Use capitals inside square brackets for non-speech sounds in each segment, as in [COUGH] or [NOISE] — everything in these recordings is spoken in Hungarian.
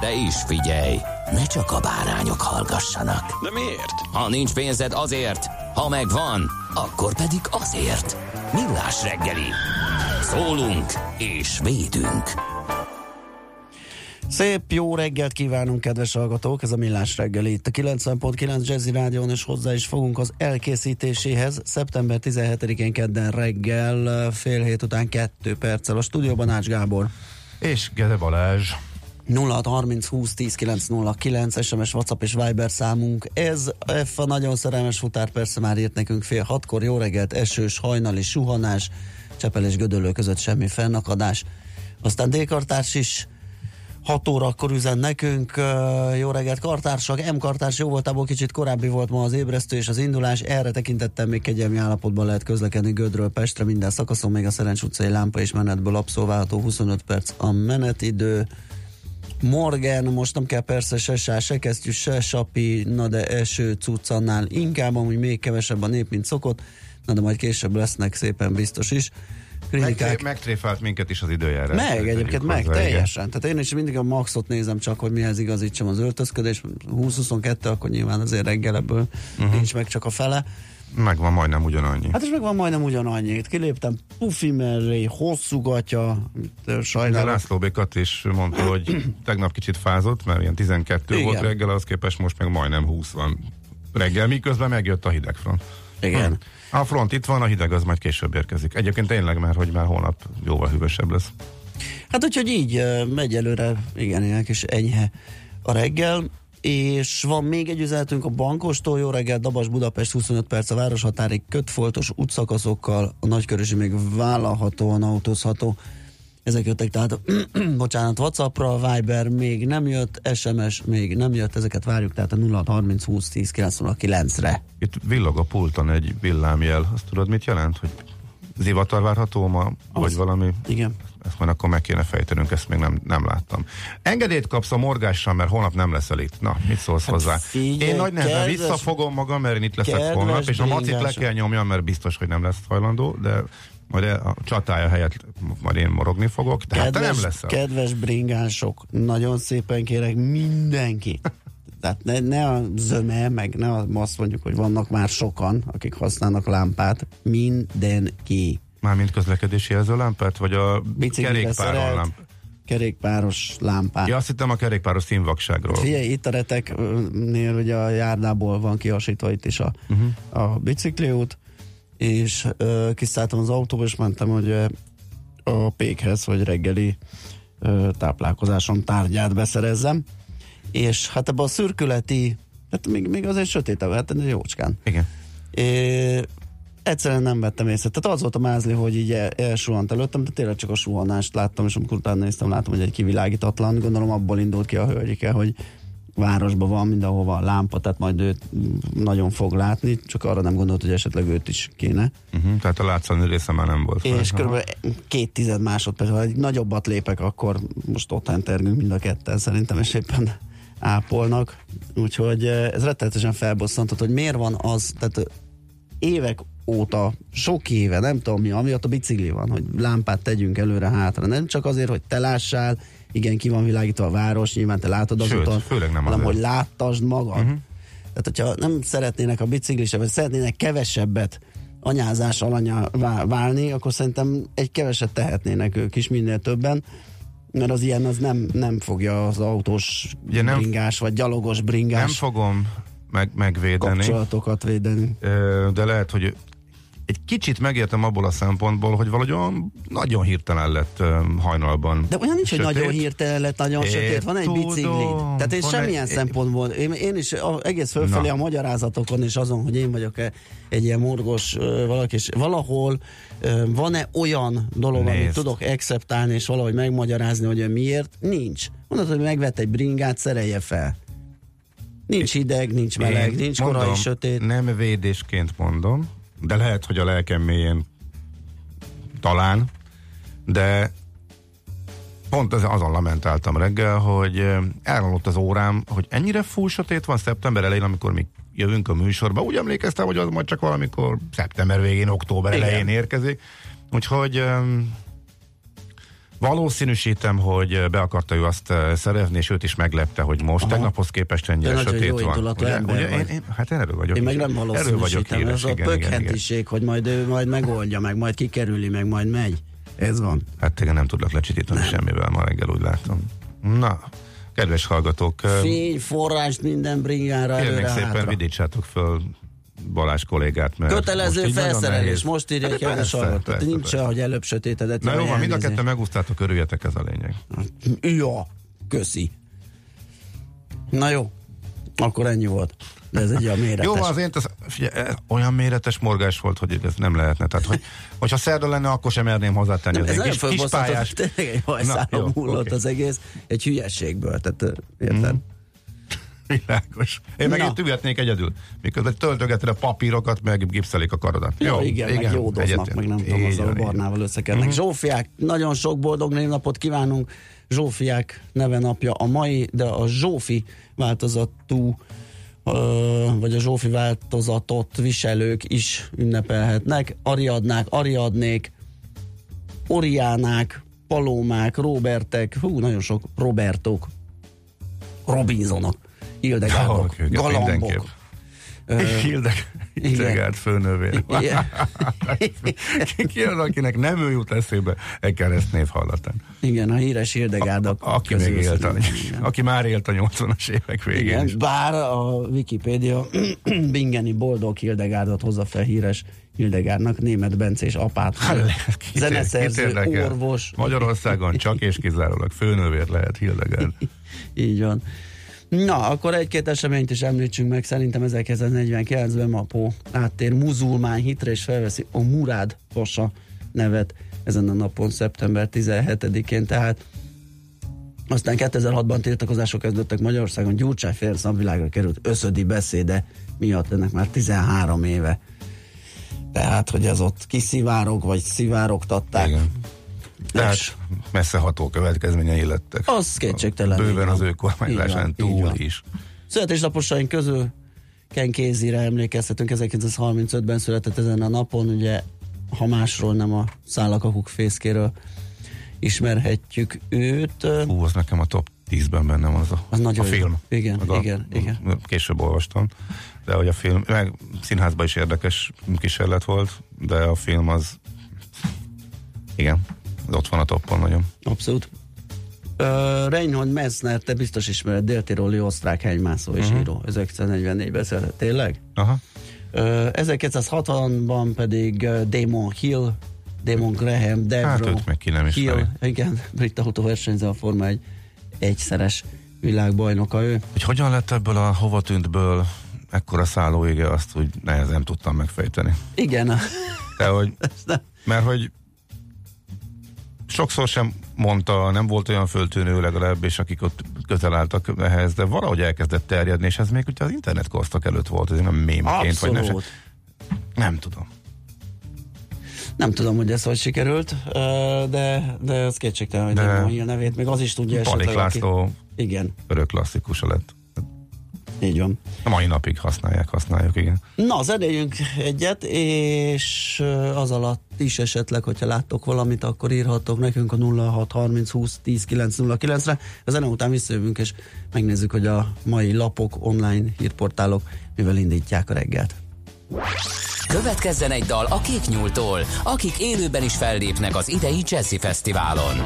De is figyelj, ne csak a bárányok hallgassanak. De miért? Ha nincs pénzed azért, ha megvan, akkor pedig azért. Millás reggeli. Szólunk és védünk. Szép jó reggelt kívánunk, kedves hallgatók! Ez a Millás reggeli itt a 90.9 Jazzy Rádion, és hozzá is fogunk az elkészítéséhez. Szeptember 17-én kedden reggel, fél hét után kettő perccel a stúdióban Ács Gábor. És Gede Balázs. 0630 20 10 909 SMS, WhatsApp és Viber számunk. Ez F a nagyon szerelmes futár persze már írt nekünk fél hatkor. Jó reggelt, esős, hajnali suhanás, Csepel és Gödöllő között semmi fennakadás. Aztán D-kartárs is 6 órakor üzen nekünk. Jó reggelt, kartársak. M kartárs jó voltából kicsit korábbi volt ma az ébresztő és az indulás. Erre tekintettem még kegyelmi állapotban lehet közlekedni Gödről Pestre. Minden szakaszon még a Szerencs utcai lámpa és menetből abszolválható 25 perc a menetidő. Morgan, most nem kell persze se sá, se kesztyű, se sapi, na de eső cuccannál inkább, amúgy még kevesebb a nép, mint szokott, na de majd később lesznek szépen biztos is. Megtré- megtréfált minket is az időjárás. Meg egyébként, meg hozzá, igen. teljesen. Tehát én is mindig a maxot nézem csak, hogy mihez igazítsam az öltözködés. 20-22, akkor nyilván azért reggel ebből uh-huh. nincs meg csak a fele. Megvan majdnem ugyanannyi. Hát és meg van majdnem ugyanannyi. Itt kiléptem pufi mellé, hosszú gatya, ö, De sajnálom. László Békat is mondta, hogy [CLEARS THROAT] tegnap kicsit fázott, mert ilyen 12 Igen. volt reggel, az képest most meg majdnem 20 van reggel, miközben megjött a hidegfront. Igen. A front itt van, a hideg az majd később érkezik. Egyébként tényleg, mert hogy már holnap jóval hűvösebb lesz. Hát úgyhogy így megy előre, igen, ilyen kis enyhe a reggel, és van még egy üzenetünk a bankostól, jó reggel, Dabas Budapest 25 perc a városhatárig kötfoltos útszakaszokkal, a nagykörösi még vállalhatóan autózható. Ezek jöttek, tehát [CLEARS THROAT] bocsánat, Whatsappra, Viber még nem jött, SMS még nem jött, ezeket várjuk, tehát a 0630 20 10 909-re. Itt villog a pulton egy villámjel. Azt tudod, mit jelent? Hogy zivatar várható ma, vagy valami? Igen. Ezt majd akkor meg kéne fejtenünk, ezt még nem, nem láttam. Engedélyt kapsz a morgással, mert holnap nem leszel itt. Na, mit szólsz hát hozzá? figyelj, én nagy nehezen kedves- visszafogom magam, mert én itt leszek kedves holnap, és a macit le kell nyomjam, mert biztos, hogy nem lesz hajlandó, de majd a csatája helyett majd én morogni fogok, de hát te nem leszel. kedves bringások, nagyon szépen kérek mindenki. Tehát ne, ne a zöme, meg ne azt mondjuk, hogy vannak már sokan, akik használnak lámpát. Mindenki. Mármint közlekedési jelzőlámpát, vagy a kerékpáron szerelt lámp. kerékpáros lámpát. Ja, azt hittem a kerékpáros színvakságról. Figyelj, itt a reteknél ugye a járdából van kiasítva itt is a, uh-huh. a bicikliút, és ö, kiszálltam az autóba, és mentem ugye a pékhez, hogy reggeli ö, táplálkozásom tárgyát beszerezzem, és hát ebben a szürkületi, hát még, még azért sötétebb, hát jócskán. Igen. É, egyszerűen nem vettem észre. Tehát az volt a mázli, hogy így el, elsuhant előttem, de tényleg csak a suhanást láttam, és amikor utána néztem, látom, hogy egy kivilágítatlan. Gondolom abból indult ki a hölgyike, hogy városban van mindenhol van lámpa, tehát majd őt nagyon fog látni, csak arra nem gondolt, hogy esetleg őt is kéne. Uh-huh, tehát a látszani része már nem volt. És Aha. kb. két tized másodperc, ha egy nagyobbat lépek, akkor most ott entergünk mind a ketten szerintem, és éppen ápolnak. Úgyhogy eh, ez rettenetesen felbosszantott, hogy miért van az, tehát eh, évek óta, sok éve, nem tudom mi, amiatt a bicikli van, hogy lámpát tegyünk előre-hátra. Nem csak azért, hogy te lássál, igen, ki van világítva a város, nyilván te látod az Sőt, utat, főleg nem hanem azért. hogy láttasd magad. Uh-huh. Tehát, hogyha nem szeretnének a biciklisek, vagy szeretnének kevesebbet anyázás alanya vá- válni, akkor szerintem egy keveset tehetnének ők is minél többen. Mert az ilyen az nem, nem fogja az autós Ugye nem- bringás, vagy gyalogos Nem bringás fogom meg, megvédeni, kapcsolatokat védeni. de lehet, hogy egy kicsit megértem abból a szempontból, hogy valahogy olyan nagyon hirtelen lett hajnalban. De olyan nincs, hogy sötét. nagyon hirtelen lett, nagyon É, sötét, van egy biciklid. Tehát én semmilyen egy- szempontból, én, én is egész fölfelé Na. a magyarázatokon és azon, hogy én vagyok-e egy ilyen morgos valaki, és valahol van-e olyan dolog, amit Nézd. tudok acceptálni, és valahogy megmagyarázni, hogy miért? Nincs. Mondod, hogy megvett egy bringát, szerelje fel. Nincs hideg, nincs meleg, Én nincs mondom, korai sötét. Nem védésként mondom, de lehet, hogy a lelkem mélyén talán, de pont az, azon lamentáltam reggel, hogy elromlott az órám, hogy ennyire full sötét van szeptember elején, amikor mi jövünk a műsorba. Úgy emlékeztem, hogy az majd csak valamikor szeptember végén, október Igen. elején érkezik. Úgyhogy em, valószínűsítem, hogy be akarta ő azt eh, szerezni, és őt is meglepte, hogy most Aha. tegnaphoz képest ennyire nagyon sötét jó van. ember Ugye, én, én, hát erről vagyok. Én meg nem valószínűsítem, híres, ez a igen, pökhentiség, hogy majd ő majd megoldja, meg majd kikerüli, meg majd megy. Ez van. Hát tényleg nem tudlak lecsitítani semmivel ma reggel, úgy látom. Na, kedves hallgatók, Fény, forrást minden bringára kérnék szépen hátra. vidítsátok föl Balázs kollégát, mert Kötelező most felszerelés, most írja Hát kedves persze, hallgató. persze, Nincs hogy előbb sötétedett. Na jó, van, mind a ketten megúsztátok, örüljetek, ez a lényeg. Ja, köszi. Na jó, akkor ennyi volt. De ez egy olyan méretes. Jó, az én, az, figyelj, olyan méretes morgás volt, hogy ez nem lehetne. Tehát, hogy, hogyha szerda lenne, akkor sem merném hozzátenni. nem, ez kis, kis pályás. tényleg egy jó, múlott oké. az egész, egy hülyeségből, tehát érted? Mhm. Világos. Én meg Na. itt üvetnék egyedül. Miközben töltögeted a papírokat, meg gipszelik a karodat. Jó, igen, igen, meg jódoznak, egyetért. meg nem tudom, azzal a barnával összekennek. Mhm. Zsófiák, nagyon sok boldog névnapot kívánunk. Zsófiák neve napja a mai, de a Zsófi változatú ö, vagy a Zsófi változatot viselők is ünnepelhetnek. Ariadnák, Ariadnék, Oriánák, Palómák, Robertek, hú, nagyon sok Robertok, Robinsonok, Hildegárdok, Ó, őket Galambok. Hildeg. Hildegárd főnövér. Igen. [LAUGHS] ki, az, akinek nem ő jut eszébe egy keresztnév hallatán? Igen, a híres Hildegárdak. A, aki még élt, a, [LAUGHS] aki már élt a 80-as évek végén is. Igen, bár a Wikipédia [CLEARS THROAT] Bingeni boldog Hildegárdot hozza fel híres Hildegárdnak, német Bencés apát. Kit- Zeneszerző, orvos. Magyarországon csak és kizárólag főnövér lehet Hildegárd. [LAUGHS] Így van. Na, akkor egy-két eseményt is említsünk meg. Szerintem 1949-ben Mapó áttér muzulmán hitre és felveszi a Murád Pasa nevet ezen a napon, szeptember 17-én, tehát aztán 2006-ban tiltakozások kezdődtek Magyarországon, Gyurcsány Ferenc napvilágra került összödi beszéde miatt, ennek már 13 éve. Tehát, hogy ez ott kiszivárog, vagy szivárogtatták. Igen. Tehát És- messzeható következményei lettek. Az kétségtelen. Bőven az ő kormányzásán túl van. is. Születésnaposaink közül Ken Kézire emlékeztetünk, 1935-ben született ezen a napon, ugye ha másról nem a szállakakuk fészkéről ismerhetjük őt. Hú, az nekem a top 10-ben bennem az a, Az nagyon a film. Igen, Meg a, igen, igen. Később olvastam, de hogy a film, meg színházban is érdekes kísérlet volt, de a film az igen, az ott van a toppon nagyon. Abszolút. Uh, Reinhold Messner, te biztos ismered, déltiroli osztrák hegymászó és Mhm. író. 1944-ben született. Tényleg? Aha. Uh, 1960-ban pedig Damon Hill, Damon Graham, Devro, Hát őt meg ki nem ismeri. Hill, igen, [LAUGHS] brit autóversenyző a Forma egy egyszeres világbajnoka ő. Hogy hogyan lett ebből a hova tűntből ekkora szállóége, azt úgy nehezen tudtam megfejteni. Igen, De hogy, [LAUGHS] mert hogy sokszor sem mondta, nem volt olyan föltűnő legalábbis, akik ott közel álltak ehhez, de valahogy elkezdett terjedni, és ez még ugye az internet korszak előtt volt, ez nem mémként, vagy nem, abszolút. nem tudom. Nem tudom, hogy ez hogy sikerült, de, de ez kétségtelen, hogy De- Damon Hill nevét még az is tudja Palik esetleg, aki... László Igen, örök klasszikusa lett. Így van. A mai napig használják, használjuk, igen. Na, zenéljünk egyet, és az alatt is esetleg, hogyha láttok valamit, akkor írhatok nekünk a 06 30 20 10 909 re A zene után visszajövünk, és megnézzük, hogy a mai lapok, online hírportálok mivel indítják a reggelt. Következzen egy dal a Kék Nyúltól, akik élőben is fellépnek az idei Jazzy Fesztiválon.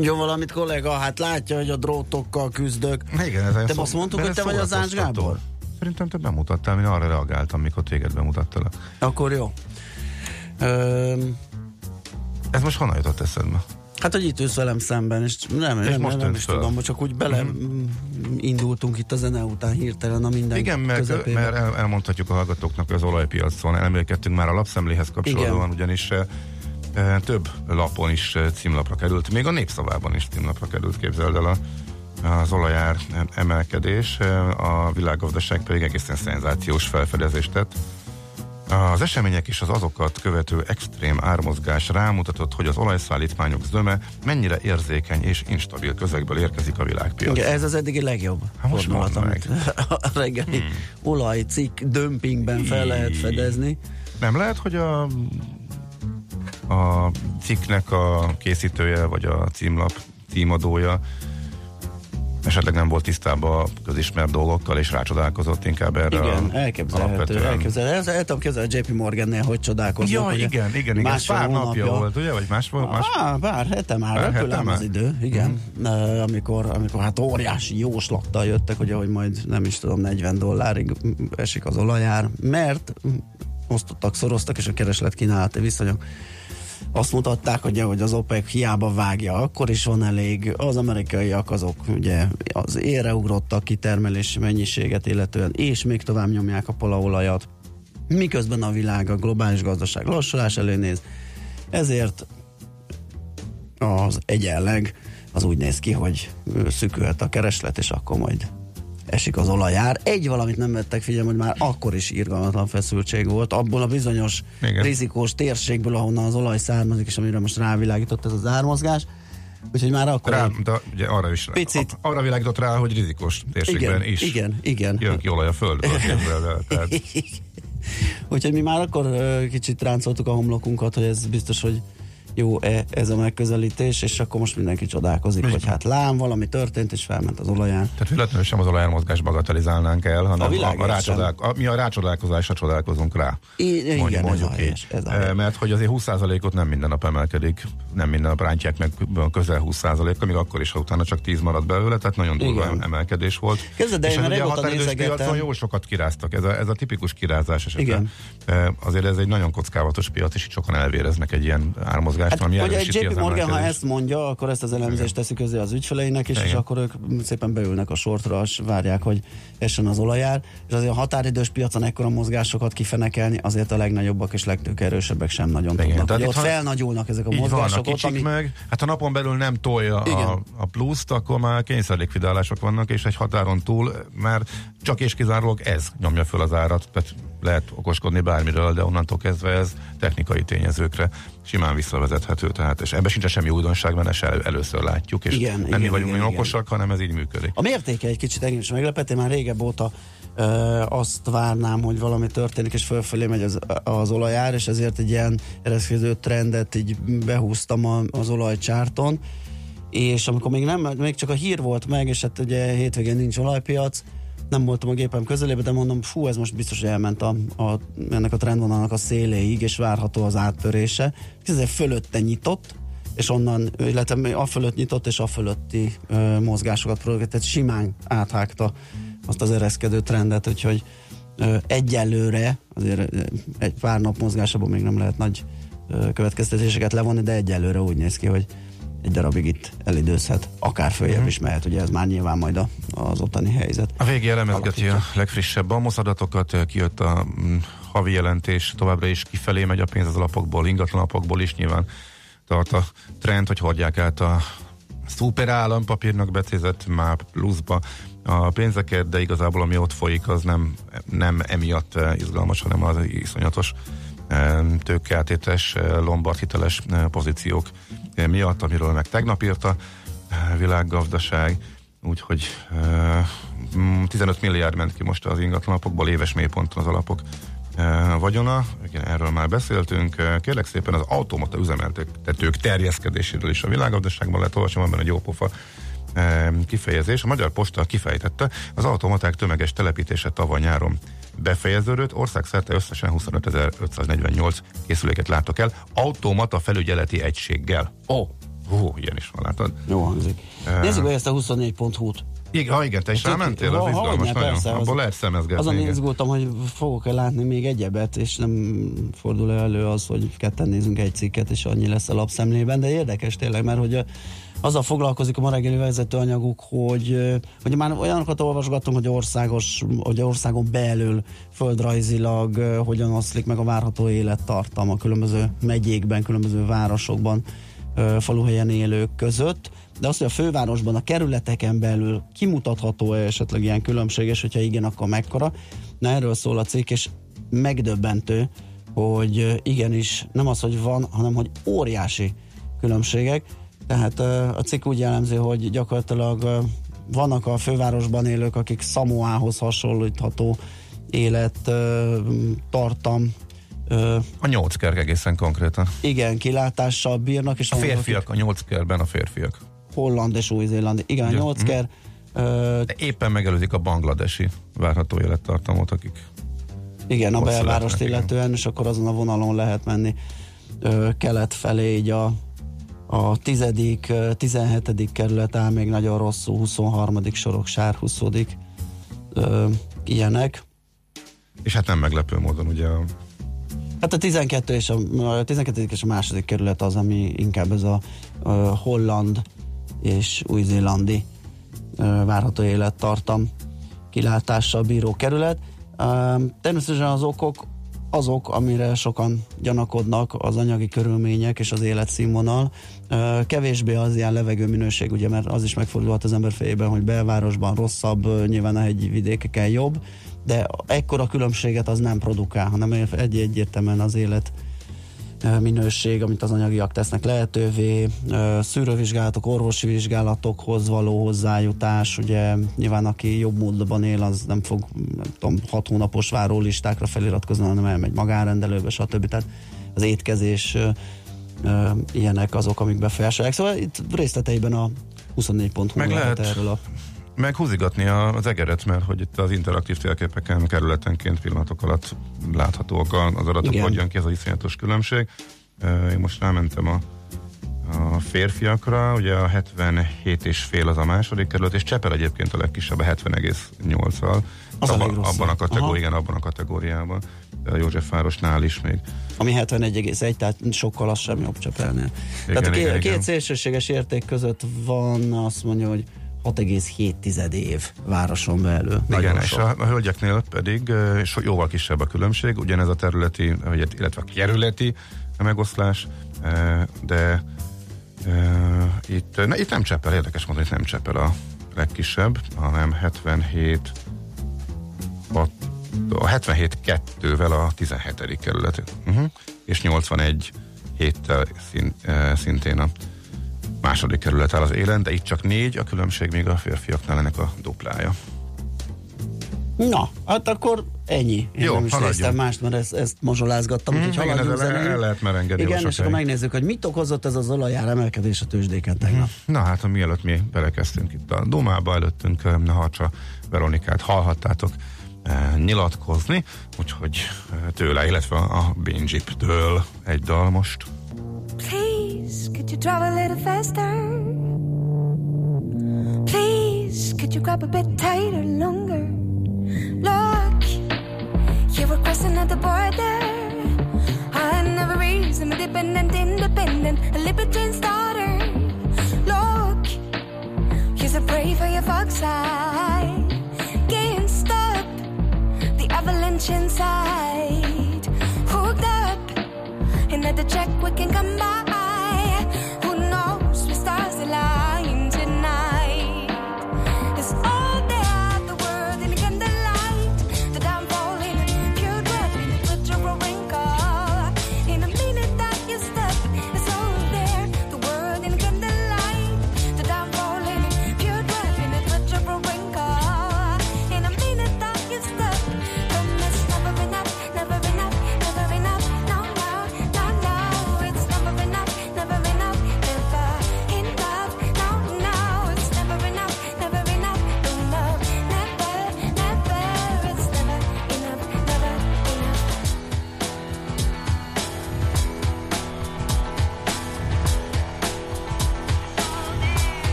Mondjon valamit, kollega, hát látja, hogy a drótokkal küzdök. Igen, ez Te azt mondtuk, hogy te vagy az Ács Gábor? Szerintem te bemutattál, én arra reagáltam, mikor téged bemutattalak. Akkor jó. Ö, Ez most honnan jutott eszedbe? hát, hogy itt ülsz velem szemben, és nem, És nem, most nem is föl. tudom, csak úgy bele mm. indultunk itt a zene után hirtelen a minden Igen, mert, közepébe. mert el, elmondhatjuk a hallgatóknak, hogy az olajpiacon emlékeztünk már a lapszemléhez kapcsolódóan, Igen. ugyanis e, e, több lapon is címlapra került, még a népszavában is címlapra került, képzeld el a, az olajár emelkedés, a világgazdaság pedig egészen szenzációs felfedezést tett. Az események és az azokat követő extrém ármozgás rámutatott, hogy az olajszállítmányok zöme mennyire érzékeny és instabil közegből érkezik a világpiacra. Ez az eddigi legjobb Hát most fordulat, amit [LAUGHS] a reggeli hmm. olajcikk dömpingben fel lehet fedezni. Nem lehet, hogy a, a cikknek a készítője, vagy a címlap címadója esetleg nem volt tisztában a közismert dolgokkal, és rácsodálkozott inkább erre Igen, a elképzelhető. alapvetően- elképzelhető. El, el tudom képzelni JP Morgannél, hogy csodálkoznak. Ja, igen, igen, igen. Másfél pár napja hónapja- volt, ugye? Vagy más, más Á, bár hete már, Pár hete már? az idő, igen. Uh, amikor, amikor hát óriási jóslattal jöttek, ugye, hogy majd nem is tudom, 40 dollárig esik az olajár, mert osztottak, szoroztak, és a kereslet kínálati viszonyok azt mutatták, hogy, hogy az OPEC hiába vágja, akkor is van elég. Az amerikaiak azok ugye az ére ugrottak kitermelési mennyiséget illetően, és még tovább nyomják a palaolajat. Miközben a világ, a globális gazdaság lassulás elé néz, ezért az egyenleg az úgy néz ki, hogy ö, szűkülhet a kereslet, és akkor majd esik az olajár. Egy valamit nem vettek figyelme, hogy már akkor is irgalmatlan feszültség volt, abból a bizonyos Igen. Rizikós térségből, ahonnan az olaj származik, és amire most rávilágított ez az ármozgás. Úgyhogy már akkor... Rá, de ugye arra is Picit. a- arra világított rá, hogy rizikós térségben igen, is igen, igen. jön ki olaj a el, [LAUGHS] Tehát, [LAUGHS] Úgyhogy mi már akkor kicsit ráncoltuk a homlokunkat, hogy ez biztos, hogy jó-e ez a megközelítés, és akkor most mindenki csodálkozik, Most- hogy hát lám, valami történt, és felment az olaján. tehát véletlenül sem az olajármozgást bagatelizálnánk el, hanem A a, a, rácsodál, a, mi a rácsodálkozásra csodálkozunk rá. I- igen, Mondjuk, ez mondjuk a így. ez helyes. Mert hogy azért 20%-ot nem minden nap emelkedik, nem minden nap rántják meg közel 20%-kal, még akkor is, ha utána csak 10 marad belőle, tehát nagyon durva Igen. emelkedés volt. Képzeld, de És én hát ugye a határidős piacon jó sokat kiráztak, ez a, ez a tipikus kirázás esetben. Igen. Eh, Azért ez egy nagyon kockávatos piac, és itt sokan elvéreznek egy ilyen ármozgást, Hát, ami hogy egy erősíti JP Morgan, ha ezt mondja, akkor ezt az elemzést teszi közé az ügyfeleinek, és, és Igen. akkor ők szépen beülnek a sortra, és várják, hogy essen az olajár. És azért a határidős piacon ekkora mozgásokat kifenekelni, azért a legnagyobbak és legtőkerősebbek sem nagyon Igen, tudnak. tehát ott van- felnagyulnak ezek a Így van, a mozgások, ott, ami meg, hát a napon belül nem tolja a, a pluszt, akkor már kényszerlikvidálások vannak, és egy határon túl már csak és kizárólag ez nyomja föl az árat, tehát lehet okoskodni bármiről, de onnantól kezdve ez technikai tényezőkre simán visszavezethető, tehát és ebben sincs semmi újdonság, mert ezt el, először látjuk, és Igen, nem igen, mi vagyunk igen, igen. okosak, hanem ez így működik. A mértéke egy kicsit engem is meglepett, én már régebb óta ö, azt várnám, hogy valami történik, és fölfelé megy az, az olajár, és ezért egy ilyen ereszkedő trendet így behúztam a, az olajcsárton, és amikor még nem, még csak a hír volt meg, és hát ugye hétvégén nincs olajpiac, nem voltam a gépem közelében, de mondom, fú, ez most biztos, elment a, a, ennek a trendvonalnak a széléig, és várható az áttörése. Ez fölötte nyitott, és onnan, illetve a fölött nyitott, és a fölötti ö, mozgásokat produkált, tehát simán áthágta azt az ereszkedő trendet, úgyhogy ö, egyelőre, azért egy pár nap mozgásában még nem lehet nagy ö, következtetéseket levonni, de egyelőre úgy néz ki, hogy egy darabig itt elidőzhet, akár följebb is mehet, ugye ez már nyilván majd a, az ottani helyzet. A végé elemezgeti a legfrissebb Almosz adatokat, kijött a mm, havi jelentés, továbbra is kifelé megy a pénz az alapokból, ingatlan alapokból is nyilván tart a trend, hogy hordják át a szuper állampapírnak becézett már pluszba a pénzeket, de igazából ami ott folyik, az nem, nem emiatt eh, izgalmas, hanem az iszonyatos eh, tőkeátétes, eh, lombard hiteles pozíciók miatt, amiről meg tegnap írt a eh, világgazdaság, úgyhogy eh, mm, 15 milliárd ment ki most az ingatlanapokból, éves mélyponton az alapok eh, vagyona, igen, erről már beszéltünk. Kérlek szépen az automata üzemeltetők terjeszkedéséről is a világgazdaságban lehet van benne egy jópofa kifejezés. A Magyar Posta kifejtette, az automaták tömeges telepítése tavaly nyáron befejeződött, országszerte összesen 25.548 készüléket láttak el, automata felügyeleti egységgel. Ó, oh, Hú, ilyen is van, látod? jó hangzik. Nézzük meg ezt a 24.hu-t. Igen, ha igen, te is rámentél, az izgalmas nagyon. persze, az- Abból lehet szemezgetni. Azon igen. izgultam, hogy fogok-e látni még egyebet, és nem fordul elő az, hogy ketten nézünk egy cikket, és annyi lesz a lapszemlében, de érdekes tényleg, mert hogy ö, azzal foglalkozik a ma reggeli vezetőanyaguk, hogy, hogy már olyanokat olvasgattunk, hogy országos, hogy országon belül földrajzilag hogyan oszlik meg a várható élettartam a különböző megyékben, különböző városokban, faluhelyen élők között, de az, hogy a fővárosban, a kerületeken belül kimutatható-e esetleg ilyen különbség, és hogyha igen, akkor mekkora. Na erről szól a cikk, és megdöbbentő, hogy igenis nem az, hogy van, hanem hogy óriási különbségek. Tehát ö, a cikk úgy jellemzi, hogy gyakorlatilag ö, vannak a fővárosban élők, akik Samoához hasonlítható élet, ö, tartam, ö, A nyolc kerk egészen konkrétan. igen, kilátással bírnak, és A vannak, akik férfiak, a nyolc kerben a férfiak. holland és új-zélandi. Igen, Ugye? a nyolcker. Ö, De éppen megelőzik a bangladesi várható élettartamot, akik igen, a belvárost illetően, és akkor azon a vonalon lehet menni ö, kelet felé, így a, a tizedik, ö, 17. kerület áll még nagyon rosszul, 23. sorok, sár 20. Ö, ilyenek. és hát nem meglepő módon ugye a Hát a 12 és a, a 12. és a második kerület az, ami inkább ez a, a holland és új-zélandi várható élettartam kilátással bíró kerület. Természetesen az okok azok, amire sokan gyanakodnak, az anyagi körülmények és az életszínvonal. Kevésbé az ilyen levegőminőség, ugye, mert az is megfordulhat az ember fejében, hogy belvárosban rosszabb, nyilván a hegyi vidékeken jobb, de ekkora különbséget az nem produkál, hanem egy egyértelműen az élet minőség, amit az anyagiak tesznek lehetővé, szűrővizsgálatok, orvosi vizsgálatokhoz való hozzájutás, ugye nyilván aki jobb módban él, az nem fog nem tudom, hat hónapos várólistákra feliratkozni, hanem elmegy magánrendelőbe, stb. Tehát az étkezés ö, ilyenek azok, amik befolyásolják. Szóval itt részleteiben a 24.hu Meg lehet, lehet erről a Meg húzigatni az egeret, mert hogy itt az interaktív térképeken kerületenként pillanatok alatt láthatóak az adatok, Igen. hogy jön ki ez a iszonyatos különbség. Én most rámentem a, a férfiakra, ugye a 77 és fél az a második kerület, és Csepel egyébként a legkisebb a 70,8-al. Az abban, rossz. abban a kategóriában, igen, abban a kategóriában. A Józsefvárosnál is még. ami 71,1, tehát sokkal az sem jobb Csepelnél. tehát a Igen, két, igen, a két igen. szélsőséges érték között van azt mondja, hogy 6,7 év városon belül. Igen, és a, a hölgyeknél pedig so, jóval kisebb a különbség, ugyanez a területi, illetve a kerületi megoszlás, de itt, na, itt nem Csepel, érdekes mondani, itt nem Csepel a legkisebb, hanem 77 a, a 77 2-vel a 17. kerület, uh-huh. és 81 héttel szín, ö, szintén a második kerület áll az élen, de itt csak négy, a különbség még a férfiaknál ennek a duplája. Na, hát akkor ennyi. Én Jó, nem is haladjunk. néztem mást, mert ezt, ezt mazsolázgattam, Mhm, úgyhogy igen, haladjunk ezzel el- el lehet merengedni Igen, és akkor megnézzük, hogy mit okozott ez az olajár emelkedés a tőzsdéken tegnap. Na hát, mielőtt mi belekezdtünk itt a Dumába, előttünk eh, Harcsa Veronikát hallhattátok eh, nyilatkozni, úgyhogy eh, tőle, illetve a Binjip-től egy dal most. Please, could you drive a little faster? Please, could you grab a bit tighter, longer? Look, you were crossing at the border. I never reason, independent, independent, a libertine's daughter. Look, you're so brave for your fox side. Can't stop the avalanche inside. Hooked up. Another check we can come by.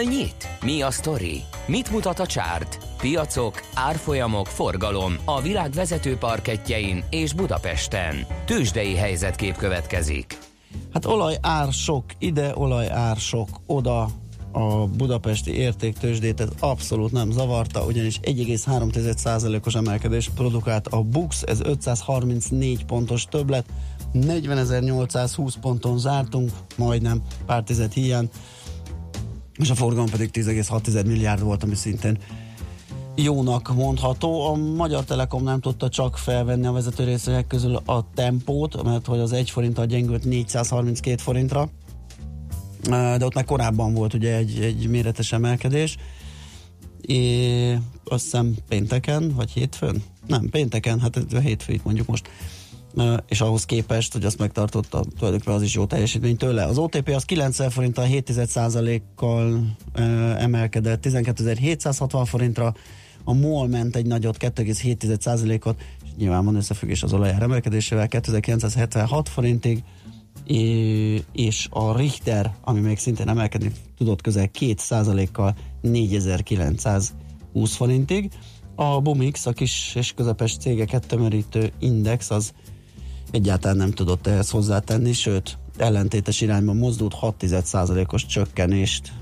Hol nyit? Mi a sztori? Mit mutat a csárt? Piacok, árfolyamok, forgalom a világ vezető parketjein és Budapesten. Tősdei helyzetkép következik. Hát olaj ár sok ide, olaj ár sok oda, a budapesti értéktősdét ez abszolút nem zavarta, ugyanis 1,3%-os emelkedés produkált a BUX, ez 534 pontos többlet, 40.820 ponton zártunk, majdnem pár tized hiány, és a forgalom pedig 10,6 milliárd volt, ami szintén jónak mondható. A Magyar Telekom nem tudta csak felvenni a vezető részvények közül a tempót, mert hogy az 1 forinttal gyengült 432 forintra, de ott már korábban volt ugye egy, egy méretes emelkedés, és azt hiszem pénteken, vagy hétfőn? Nem, pénteken, hát hétfőt mondjuk most és ahhoz képest, hogy azt megtartotta, tulajdonképpen az is jó teljesítmény tőle. Az OTP az 90 forinttal 7% kal emelkedett 12.760 forintra, a MOL ment egy nagyot 2,7%-ot, és nyilván van összefüggés az olajár emelkedésével 2976 forintig, és a Richter, ami még szintén emelkedni tudott közel 2%-kal 4920 forintig. A Bumix, a kis és közepes cégeket tömörítő index, az egyáltalán nem tudott ehhez hozzátenni, sőt, ellentétes irányban mozdult, 6%-os csökkenést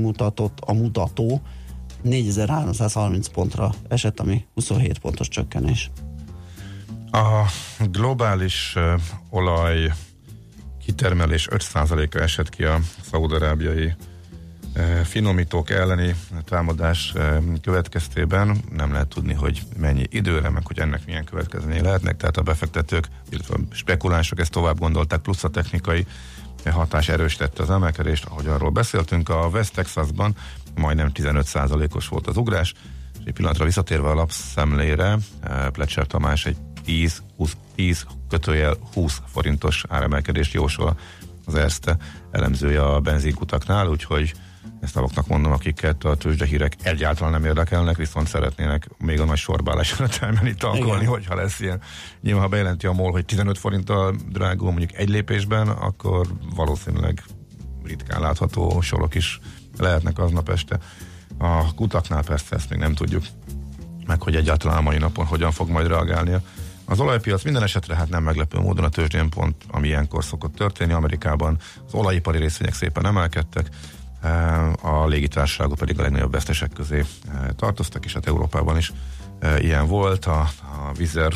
mutatott a mutató, 4330 pontra esett, ami 27 pontos csökkenés. A globális uh, olaj kitermelés 5%-a esett ki a szaudarábiai finomítók elleni támadás uh, következtében. Nem lehet tudni, hogy mennyi időre, meg hogy ennek milyen következményei lehetnek, tehát a befektetők, illetve a spekulánsok ezt tovább gondolták, plusz a technikai hatás erősítette az emelkedést, ahogy arról beszéltünk. A West Texasban majdnem 15%-os volt az ugrás, és egy pillanatra visszatérve a lapszemlére, Plecser Tamás egy 10, 20, 10 kötőjel 20 forintos áremelkedést jósol az Erste elemzője a benzinkutaknál, úgyhogy ezt azoknak mondom, akiket a tőzsdehírek egyáltalán nem érdekelnek, viszont szeretnének még a nagy sorbálás előtt elmenni tankolni, Igen. hogyha lesz ilyen. Nyilván, ha bejelenti a MOL, hogy 15 forinttal drágul mondjuk egy lépésben, akkor valószínűleg ritkán látható sorok is lehetnek aznap este. A kutaknál persze ezt még nem tudjuk meg, hogy egyáltalán a mai napon hogyan fog majd reagálni az olajpiac minden esetre hát nem meglepő módon a tőzsdén pont, ami ilyenkor szokott történni. Amerikában az olajipari részvények szépen emelkedtek, a légitársaságok pedig a legnagyobb vesztesek közé tartoztak, és hát Európában is ilyen volt. A, a Vizer,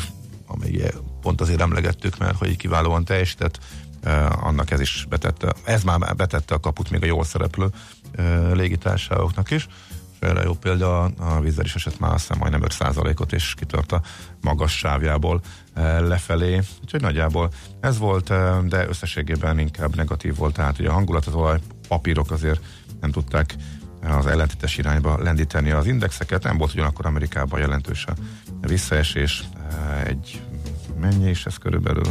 amely pont azért emlegettük, mert hogy kiválóan teljesített, annak ez is betette, ez már betette a kaput még a jól szereplő légitársaságoknak is. És erre jó példa a Vizer is esett már azt hiszem majdnem 5%-ot, és kitört a magas sávjából lefelé. Úgyhogy nagyjából ez volt, de összességében inkább negatív volt, tehát hogy a hangulat az olaj papírok azért nem tudták az ellentétes irányba lendíteni az indexeket, nem volt ugyanakkor Amerikában jelentős a visszaesés, egy mennyi is ez körülbelül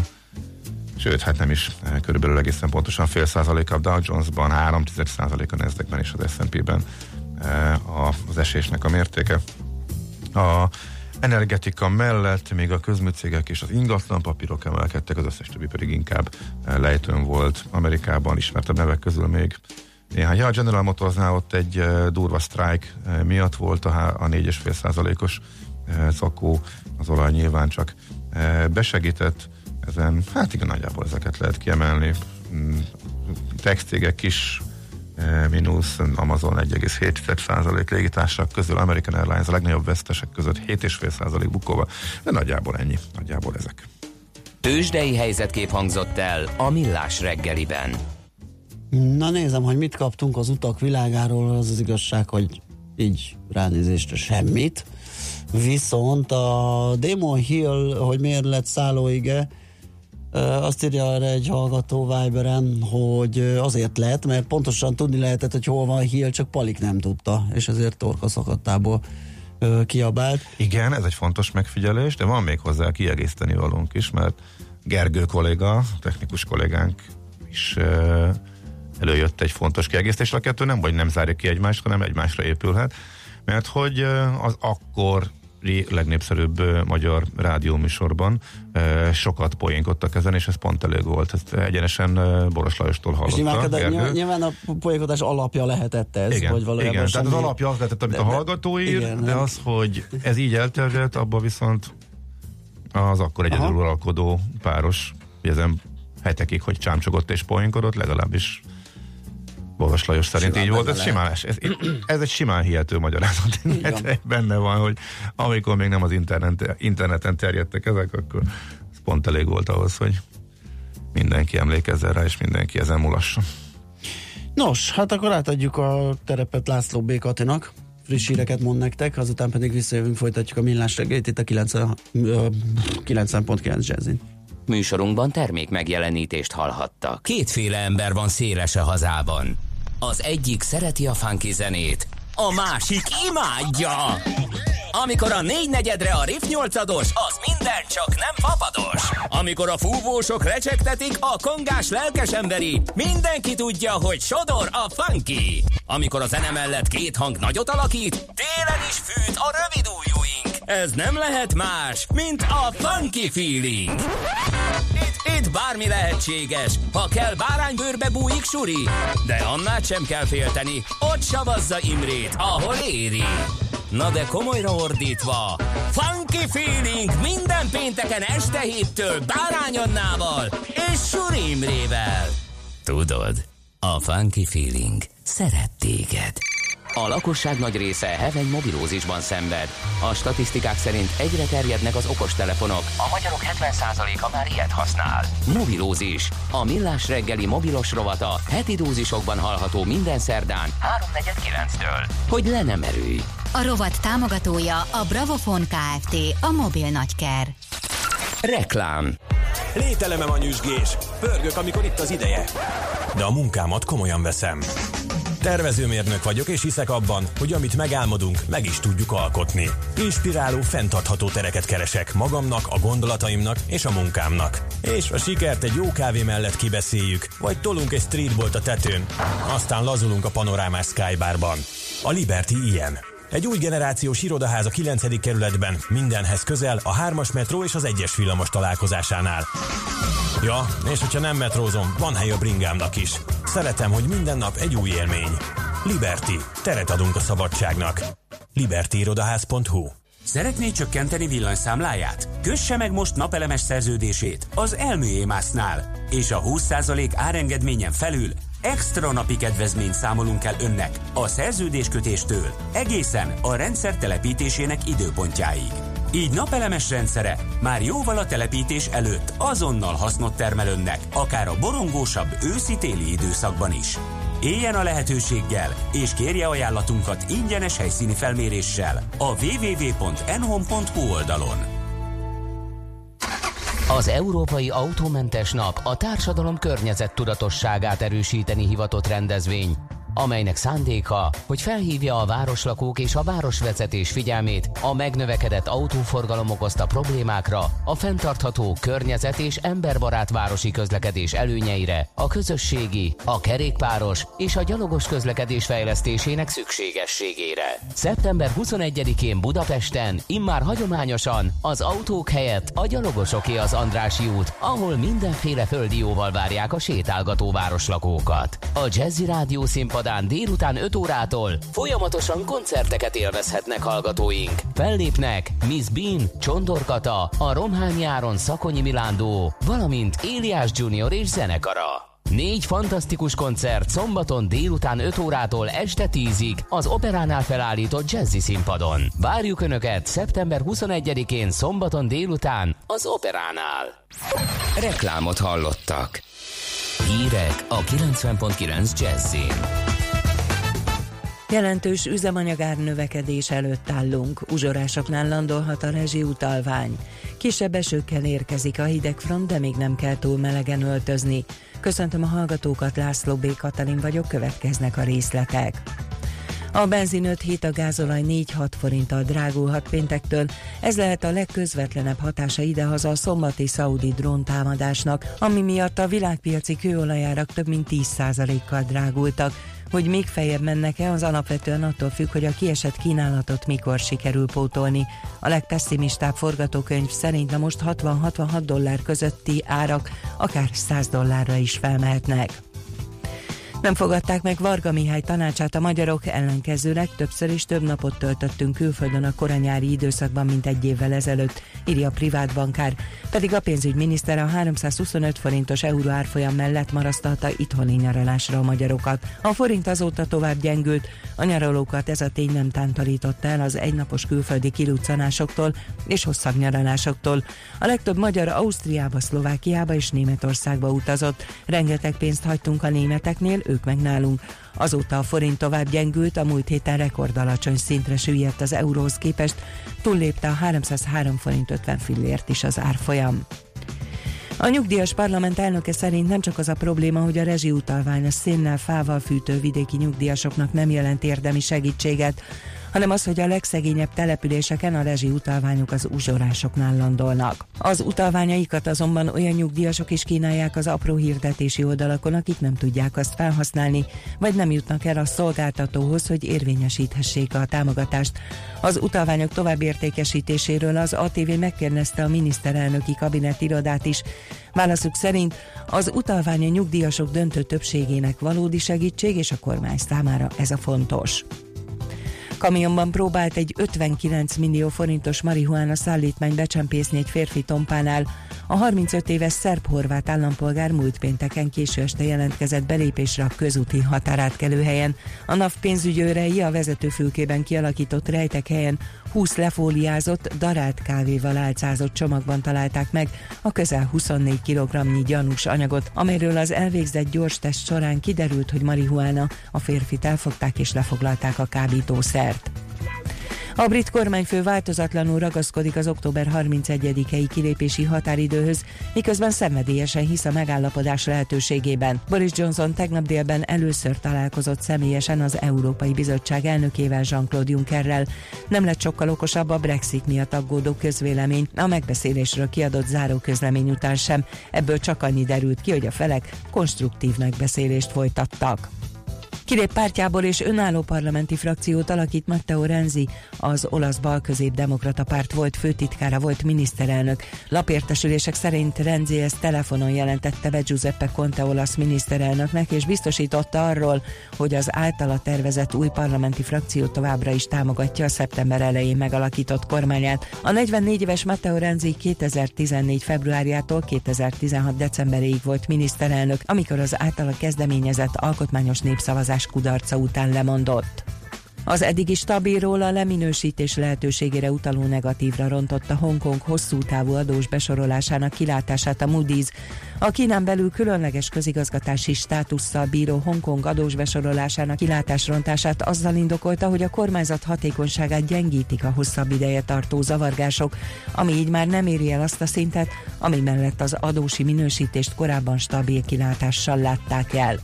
sőt, hát nem is körülbelül egészen pontosan fél százalék a Dow Jones-ban, 3 százalék a nasdaq és az S&P-ben az esésnek a mértéke. A energetika mellett még a közműcégek és az ingatlan papírok emelkedtek, az összes többi pedig inkább lejtőn volt. Amerikában ismertebb nevek közül még néhány. Ja, a General Motorsnál ott egy durva sztrájk miatt volt a, a 4,5 százalékos szakó, az olaj nyilván csak besegített ezen, hát igen, nagyjából ezeket lehet kiemelni. Mm, Textégek is mínusz, Amazon 1,7% légitársak közül, American Airlines a legnagyobb vesztesek között 7,5% bukóval, de nagyjából ennyi, nagyjából ezek. Tőzsdei helyzetkép hangzott el a Millás reggeliben. Na nézem, hogy mit kaptunk az utak világáról, az az igazság, hogy így ránézésre semmit. Viszont a Demon Hill, hogy miért lett szállóige, azt írja erre egy hallgató Viberen, hogy azért lett, mert pontosan tudni lehetett, hogy hol van Hill, csak Palik nem tudta, és ezért torka szakadtából kiabált. Igen, ez egy fontos megfigyelés, de van még hozzá kiegészíteni valónk is, mert Gergő kolléga, technikus kollégánk is előjött egy fontos kiegészítés, a kettő nem vagy nem zárja ki egymást, hanem egymásra épülhet, mert hogy az akkor legnépszerűbb magyar rádióműsorban sokat poénkodtak ezen, és ez pont elég volt. Ezt egyenesen Boros Lajostól És hallottam. Gergő. nyilván, nyilván a poénkodás alapja lehetett ez, igen, hogy valójában igen. Tehát az semmi- alapja az lehetett, amit de- a hallgató ír, igen, de nem. az, hogy ez így elterjedt, abban viszont az akkor egyedül uralkodó páros, ezen hetekig, hogy csámcsogott és poénkodott, legalábbis Boros Lajos szerint Simán így volt. Ez, simán, ez, ez egy simán hihető magyarázat. Benne van, hogy amikor még nem az internet, interneten terjedtek ezek, akkor ez pont elég volt ahhoz, hogy mindenki emlékezzen rá, és mindenki ezen mulasson. Nos, hát akkor átadjuk a terepet László B. Katinak. Friss híreket mond nektek, azután pedig visszajövünk, folytatjuk a millás reggelyt itt a 90, ö, 90.9 Jazzin. Műsorunkban termék megjelenítést hallhattak. Kétféle ember van széles a hazában. Az egyik szereti a funky zenét, a másik imádja. Amikor a négy negyedre a riff nyolcados, az minden csak nem papados. Amikor a fúvósok recsegtetik, a kongás lelkes emberi, mindenki tudja, hogy sodor a funky. Amikor a zene mellett két hang nagyot alakít, télen is fűt a rövid ujjúink. Ez nem lehet más, mint a funky feeling. Itt, itt bármi lehetséges, ha kell báránybőrbe bújik suri, de annál sem kell félteni, ott savazza Imrét, ahol éri. Na de komolyra ordítva, funky feeling minden pénteken este héttől Bárány és Suri Imrével. Tudod, a funky feeling szeret téged. A lakosság nagy része heveny mobilózisban szenved. A statisztikák szerint egyre terjednek az okostelefonok. A magyarok 70%-a már ilyet használ. Mobilózis. A millás reggeli mobilos rovata heti dózisokban hallható minden szerdán 3.49-től. Hogy le nem erőj. A rovat támogatója a Bravofon Kft. A mobil nagyker. Reklám. Lételemem a nyüzsgés. Pörgök, amikor itt az ideje. De a munkámat komolyan veszem. Tervezőmérnök vagyok, és hiszek abban, hogy amit megálmodunk, meg is tudjuk alkotni. Inspiráló, fenntartható tereket keresek magamnak, a gondolataimnak és a munkámnak. És a sikert egy jó kávé mellett kibeszéljük, vagy tolunk egy streetbolt a tetőn, aztán lazulunk a panorámás Skybarban. A Liberty ilyen. Egy új generációs irodaház a 9. kerületben, mindenhez közel, a 3-as metró és az 1-es villamos találkozásánál. Ja, és hogyha nem metrózom, van hely a bringámnak is. Szeretem, hogy minden nap egy új élmény. Liberty. Teret adunk a szabadságnak. libertyirodaház.hu Szeretné csökkenteni villanyszámláját? Kösse meg most napelemes szerződését az Elműémásznál, és a 20% árengedményen felül extra napi kedvezményt számolunk el önnek a szerződéskötéstől egészen a rendszer telepítésének időpontjáig. Így napelemes rendszere már jóval a telepítés előtt azonnal hasznot termel önnek, akár a borongósabb őszi-téli időszakban is. Éljen a lehetőséggel, és kérje ajánlatunkat ingyenes helyszíni felméréssel a www.enhom.hu oldalon. Az Európai Autómentes Nap a társadalom környezettudatosságát erősíteni hivatott rendezvény, amelynek szándéka, hogy felhívja a városlakók és a városvezetés figyelmét a megnövekedett autóforgalom okozta problémákra, a fenntartható környezet és emberbarát városi közlekedés előnyeire, a közösségi, a kerékpáros és a gyalogos közlekedés fejlesztésének szükségességére. Szeptember 21-én Budapesten immár hagyományosan az autók helyett a gyalogosoké az Andrási út, ahol mindenféle földi jóval várják a sétálgató városlakókat. A Jazzy Rádió színpadán délután 5 órától folyamatosan koncerteket élvezhetnek hallgatóink. Fellépnek Miss Bean, Csondorkata, a Romhány Áron Szakonyi Milándó, valamint Éliás Junior és zenekara. Négy fantasztikus koncert szombaton délután 5 órától este 10-ig az Operánál felállított jazzy színpadon. Várjuk Önöket szeptember 21-én szombaton délután az Operánál. Reklámot hallottak. Hírek a 90.9 Jazzin. Jelentős üzemanyagár növekedés előtt állunk, uzsorásoknál landolhat a rezsiutalvány. Kisebb esőkkel érkezik a hidegfront, de még nem kell túl melegen öltözni. Köszöntöm a hallgatókat, László B. Katalin vagyok, következnek a részletek. A benzin 5 hét, a gázolaj 4-6 forinttal drágulhat péntektől. Ez lehet a legközvetlenebb hatása idehaza a szombati szaudi dróntámadásnak, ami miatt a világpiaci kőolajárak több mint 10%-kal drágultak. Hogy még feljebb mennek-e, az alapvetően attól függ, hogy a kiesett kínálatot mikor sikerül pótolni. A legpesszimistább forgatókönyv szerint a most 60-66 dollár közötti árak akár 100 dollárra is felmehetnek. Nem fogadták meg Varga Mihály tanácsát a magyarok, ellenkezőleg többször is több napot töltöttünk külföldön a koranyári időszakban, mint egy évvel ezelőtt, írja a privát bankár, pedig a pénzügyminiszter a 325 forintos euró árfolyam mellett marasztalta itthoni nyaralásra a magyarokat. A forint azóta tovább gyengült, a nyaralókat ez a tény nem tántorította el az egynapos külföldi kiruccanásoktól és hosszabb nyaralásoktól. A legtöbb magyar Ausztriába, Szlovákiába és Németországba utazott. Rengeteg pénzt hagytunk a németeknél, ők meg nálunk. Azóta a forint tovább gyengült, a múlt héten rekordalacsony szintre süllyedt az euróhoz képest, túllépte a 303 forint 50 fillért is az árfolyam. A nyugdíjas parlament elnöke szerint nem csak az a probléma, hogy a rezsiutalvány a szénnel, fával fűtő vidéki nyugdíjasoknak nem jelent érdemi segítséget, hanem az, hogy a legszegényebb településeken a rezsi utalványok az uzsorásoknál landolnak. Az utalványaikat azonban olyan nyugdíjasok is kínálják az apró hirdetési oldalakon, akik nem tudják azt felhasználni, vagy nem jutnak el a szolgáltatóhoz, hogy érvényesíthessék a támogatást. Az utalványok tovább értékesítéséről az ATV megkérdezte a miniszterelnöki kabinet irodát is. Válaszuk szerint az utalvány a nyugdíjasok döntő többségének valódi segítség, és a kormány számára ez a fontos. Kamionban próbált egy 59 millió forintos marihuána szállítmány becsempészni egy férfi tompánál. A 35 éves szerb-horvát állampolgár múlt pénteken késő este jelentkezett belépésre a közúti határátkelőhelyen. A NAV pénzügyőrei a vezetőfülkében kialakított rejtek helyen 20 lefóliázott, darált kávéval álcázott csomagban találták meg a közel 24 kg gyanús anyagot, amelyről az elvégzett gyors test során kiderült, hogy marihuána. A férfit elfogták és lefoglalták a kábítószert. A brit kormányfő változatlanul ragaszkodik az október 31-i kilépési határidőhöz, miközben szenvedélyesen hisz a megállapodás lehetőségében. Boris Johnson tegnap délben először találkozott személyesen az Európai Bizottság elnökével Jean-Claude Junckerrel. Nem lett sokkal okosabb a Brexit miatt aggódó közvélemény, a megbeszélésről kiadott záró közlemény után sem. Ebből csak annyi derült ki, hogy a felek konstruktív megbeszélést folytattak. Kilép pártjából és önálló parlamenti frakciót alakít Matteo Renzi, az olasz balközép demokrata párt volt főtitkára, volt miniszterelnök. Lapértesülések szerint Renzi ezt telefonon jelentette be Giuseppe Conte olasz miniszterelnöknek, és biztosította arról, hogy az általa tervezett új parlamenti frakció továbbra is támogatja a szeptember elején megalakított kormányát. A 44 éves Matteo Renzi 2014. februárjától 2016. decemberéig volt miniszterelnök, amikor az általa kezdeményezett alkotmányos népszavazás kudarca után lemondott. Az eddigi stabilról a leminősítés lehetőségére utaló negatívra rontotta Hongkong hosszú távú adós besorolásának kilátását a Moody's. A Kínán belül különleges közigazgatási státusszal bíró Hongkong adós besorolásának kilátásrontását azzal indokolta, hogy a kormányzat hatékonyságát gyengítik a hosszabb ideje tartó zavargások, ami így már nem éri el azt a szintet, ami mellett az adósi minősítést korábban stabil kilátással látták el.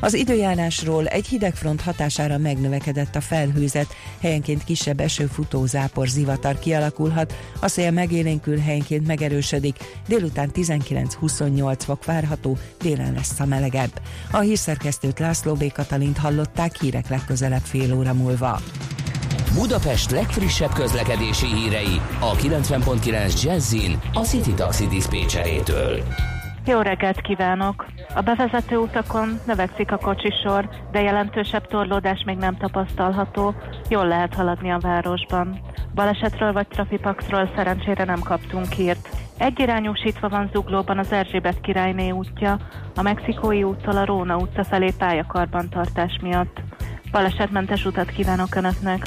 Az időjárásról egy hidegfront hatására megnövekedett a felhőzet, helyenként kisebb esőfutó zápor zivatar kialakulhat, a szél megélénkül helyenként megerősödik, délután 19-28 fok várható, délen lesz a melegebb. A hírszerkesztőt László B. Katalint hallották hírek legközelebb fél óra múlva. Budapest legfrissebb közlekedési hírei a 90.9 Jazzin a City Taxi Dispécsejétől. Jó reggelt kívánok! A bevezető utakon növekszik a kocsisor, de jelentősebb torlódás még nem tapasztalható, jól lehet haladni a városban. Balesetről vagy trafipaxról szerencsére nem kaptunk hírt. Egyirányúsítva van Zuglóban az Erzsébet királyné útja, a Mexikói úttól a Róna utca felé pályakarbantartás miatt. Balesetmentes utat kívánok Önöknek!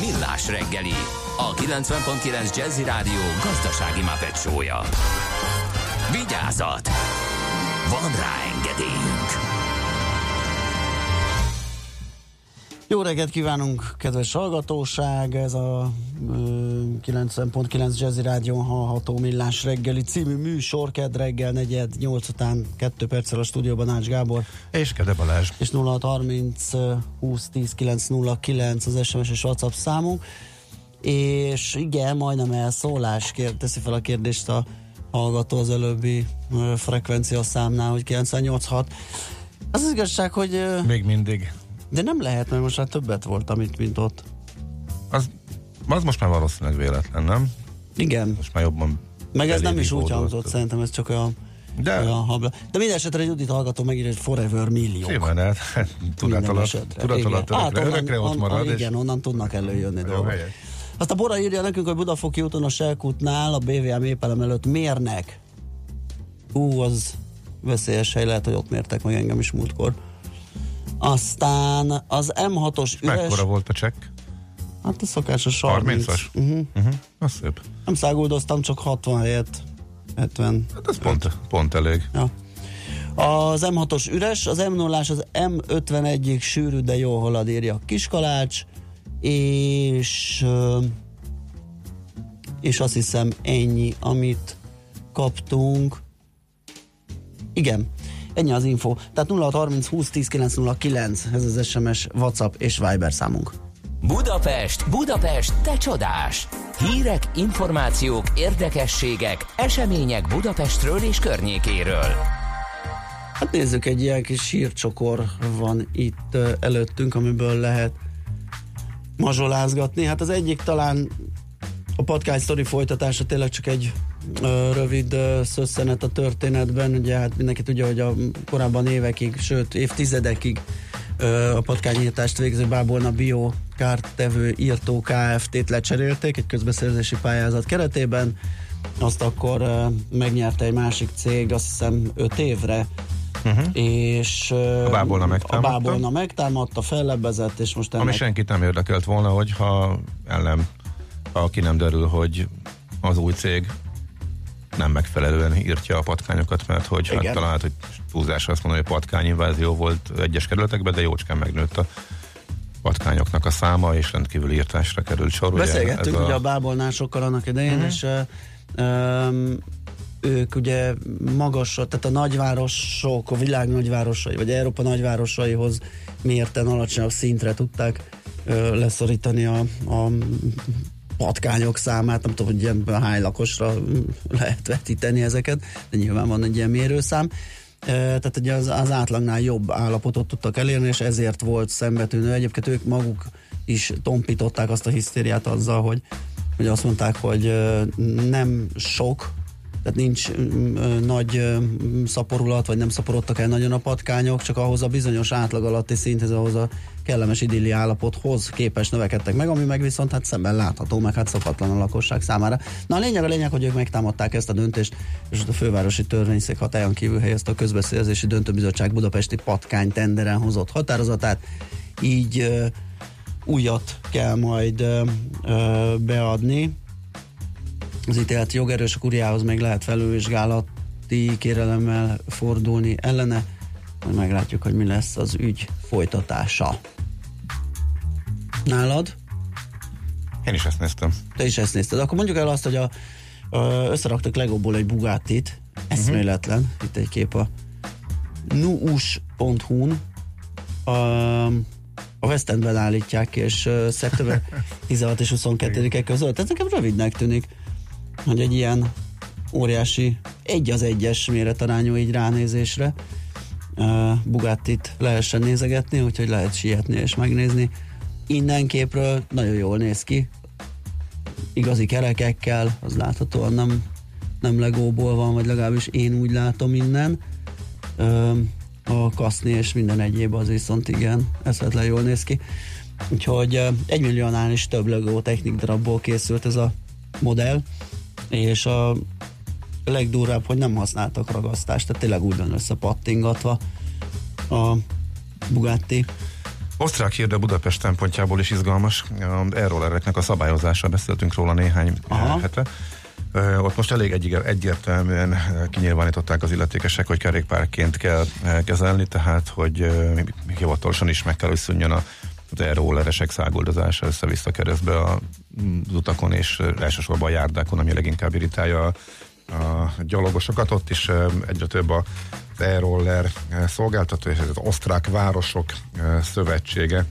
Millás reggeli, a 90.9 Jazzy Rádió gazdasági mapetsója. Vigyázat! Van rá engedélyünk! Jó reggelt kívánunk, kedves hallgatóság! Ez a ö, 90.9 Jazzy Rádión hallható Millás reggeli című műsor, kedd reggel, negyed, 8 után, 2 perccel a stúdióban Ács Gábor. És Kede Balázs. És 0630 20 10 909 az SMS és WhatsApp számunk. És igen, majdnem elszólás kér, teszi fel a kérdést a hallgató az előbbi frekvencia számnál, hogy 986. Az az igazság, hogy... Még mindig. De nem lehet, mert most már többet volt, amit, mint ott. Az, az most már valószínűleg véletlen, nem? Igen. Most már jobban Meg ez nem is úgy hangzott, szerintem ez csak olyan, De- olyan habla. De minden esetre Judit hallgató megír egy Forever millió. Simán, hát tudat alatt, tudat alatt örökre, örökre ott marad. és- Igen, onnan tudnak előjönni dolgok. Azt a Bora írja nekünk, hogy Budafoki úton a Selkútnál a BVM épelem előtt mérnek. Ú, az veszélyes hely, lehet, hogy ott mértek meg engem is múltkor. Aztán az M6-os üres... Mekkora volt a csekk? Hát a szokásos 30. 30-as? Uh-huh. Uh-huh. Az szép. Nem száguldoztam, csak 60 helyett 70. Hát ez pont, pont elég. Ja. Az M6-os üres, az M0-ás az M51-ig sűrű, de jó halad írja Kiskalács, és és azt hiszem ennyi, amit kaptunk. Igen, ennyi az info. Tehát 0630 20 10 909, ez az SMS, WhatsApp és Viber számunk. Budapest, Budapest, te csodás! Hírek, információk, érdekességek, események Budapestről és környékéről. Hát nézzük, egy ilyen kis hírcsokor van itt előttünk, amiből lehet mazsolázgatni. Hát az egyik talán a Patkány Story folytatása tényleg csak egy rövid szösszenet a történetben. Ugye hát mindenki tudja, hogy a korábban évekig, sőt évtizedekig a patkányírtást végző Bábolna Bio kártevő írtó Kft-t lecserélték egy közbeszerzési pályázat keretében. Azt akkor megnyerte egy másik cég, azt hiszem 5 évre, Uh-huh. és A Bábolna a megtámadta. Bábolna megtámadta, fellebbezett, és most Ami ennek senkit nem érdekelt volna, hogyha ellen, ha ki nem derül, hogy az új cég nem megfelelően írtja a patkányokat, mert hogy hát talán hát, hogy túlzás azt mondani, hogy patkányinvázió volt egyes kerületekben, de jócskán megnőtt a patkányoknak a száma, és rendkívül írtásra került sor. ugye Beszélgettünk ez ugye a bábolnásokkal annak idején, uh-huh. és uh, um, ők ugye magas, tehát a nagyvárosok, a világ nagyvárosai, vagy Európa nagyvárosaihoz mérten alacsonyabb szintre tudták uh, leszorítani a, a patkányok számát, nem tudom, hogy ilyen hány lakosra lehet vetíteni ezeket, de nyilván van egy ilyen mérőszám. Tehát ugye az, az átlagnál jobb állapotot tudtak elérni, és ezért volt szembetűnő. Egyébként ők maguk is tompították azt a hisztériát azzal, hogy, hogy azt mondták, hogy nem sok, tehát nincs mm, ö, nagy mm, szaporulat, vagy nem szaporodtak el nagyon a patkányok, csak ahhoz a bizonyos átlag alatti szinthez, ahhoz a kellemes idilli állapothoz képes növekedtek meg, ami meg viszont hát szemben látható, meg hát szokatlan a lakosság számára. Na a lényeg a lényeg, hogy ők megtámadták ezt a döntést, és a fővárosi törvényszék hatályon kívül helyezte a közbeszerzési döntőbizottság budapesti patkány tenderen hozott határozatát, így újat kell majd beadni. Az ítélet jogerős a kuriához még lehet felülvizsgálati kérelemmel fordulni ellene, majd meglátjuk, hogy mi lesz az ügy folytatása. Nálad? Én is ezt néztem. Te is ezt nézted. Akkor mondjuk el azt, hogy a, összeraktak Legóból egy Bugattit, eszméletlen, itt egy kép a nuus.hu-n a, a West Endben állítják, és szeptember [LAUGHS] 16 és 22-e között. Ez nekem rövidnek tűnik, hogy egy ilyen óriási, egy az egyes méretarányú így ránézésre uh, Bugattit lehessen nézegetni, úgyhogy lehet sietni és megnézni. Innen képről nagyon jól néz ki. igazi kerekekkel, az láthatóan nem, nem legóból van, vagy legalábbis én úgy látom innen. A kaszni és minden egyéb az viszont igen, eszetlen jól néz ki. Úgyhogy ö, egy milliónál is több Lego technik darabból készült ez a modell, és a legdurvább, hogy nem használtak ragasztást, tehát tényleg úgy van összepattingatva a Bugatti. Osztrák hír, de Budapest szempontjából is izgalmas. A airrollereknek a szabályozása, beszéltünk róla néhány Aha. hete. Ö, Ott most elég egy, egyértelműen eh, kinyilvánították az illetékesek, hogy kerékpárként kell eh, kezelni, tehát hogy eh, hivatalosan is meg kell, hogy szűnjön a az airrolleresek száguldozása össze-vissza keresztbe a, az utakon, és elsősorban a járdákon, ami leginkább irritálja a, gyalogosokat. Ott is egyre több a e-roller szolgáltató, és ez az osztrák városok szövetsége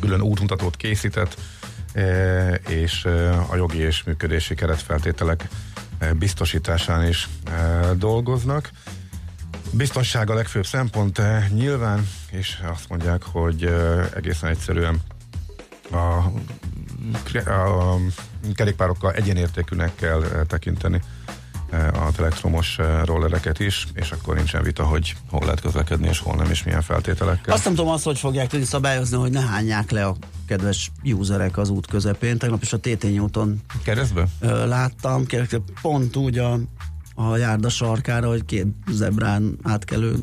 külön útmutatót készített, és a jogi és működési keretfeltételek biztosításán is dolgoznak. Biztonság a legfőbb szempont nyilván, és azt mondják, hogy egészen egyszerűen a, a kerékpárokkal egyenértékűnek kell tekinteni az elektromos rollereket is, és akkor nincsen vita, hogy hol lehet közlekedni, és hol nem, és milyen feltételekkel. Azt nem tudom, azt hogy fogják tudni szabályozni, hogy ne hányják le a kedves userek az út közepén. Tegnap is a Tétény úton Keresztbe? láttam, kérlek, pont úgy a, a járda sarkára, hogy két zebrán átkelő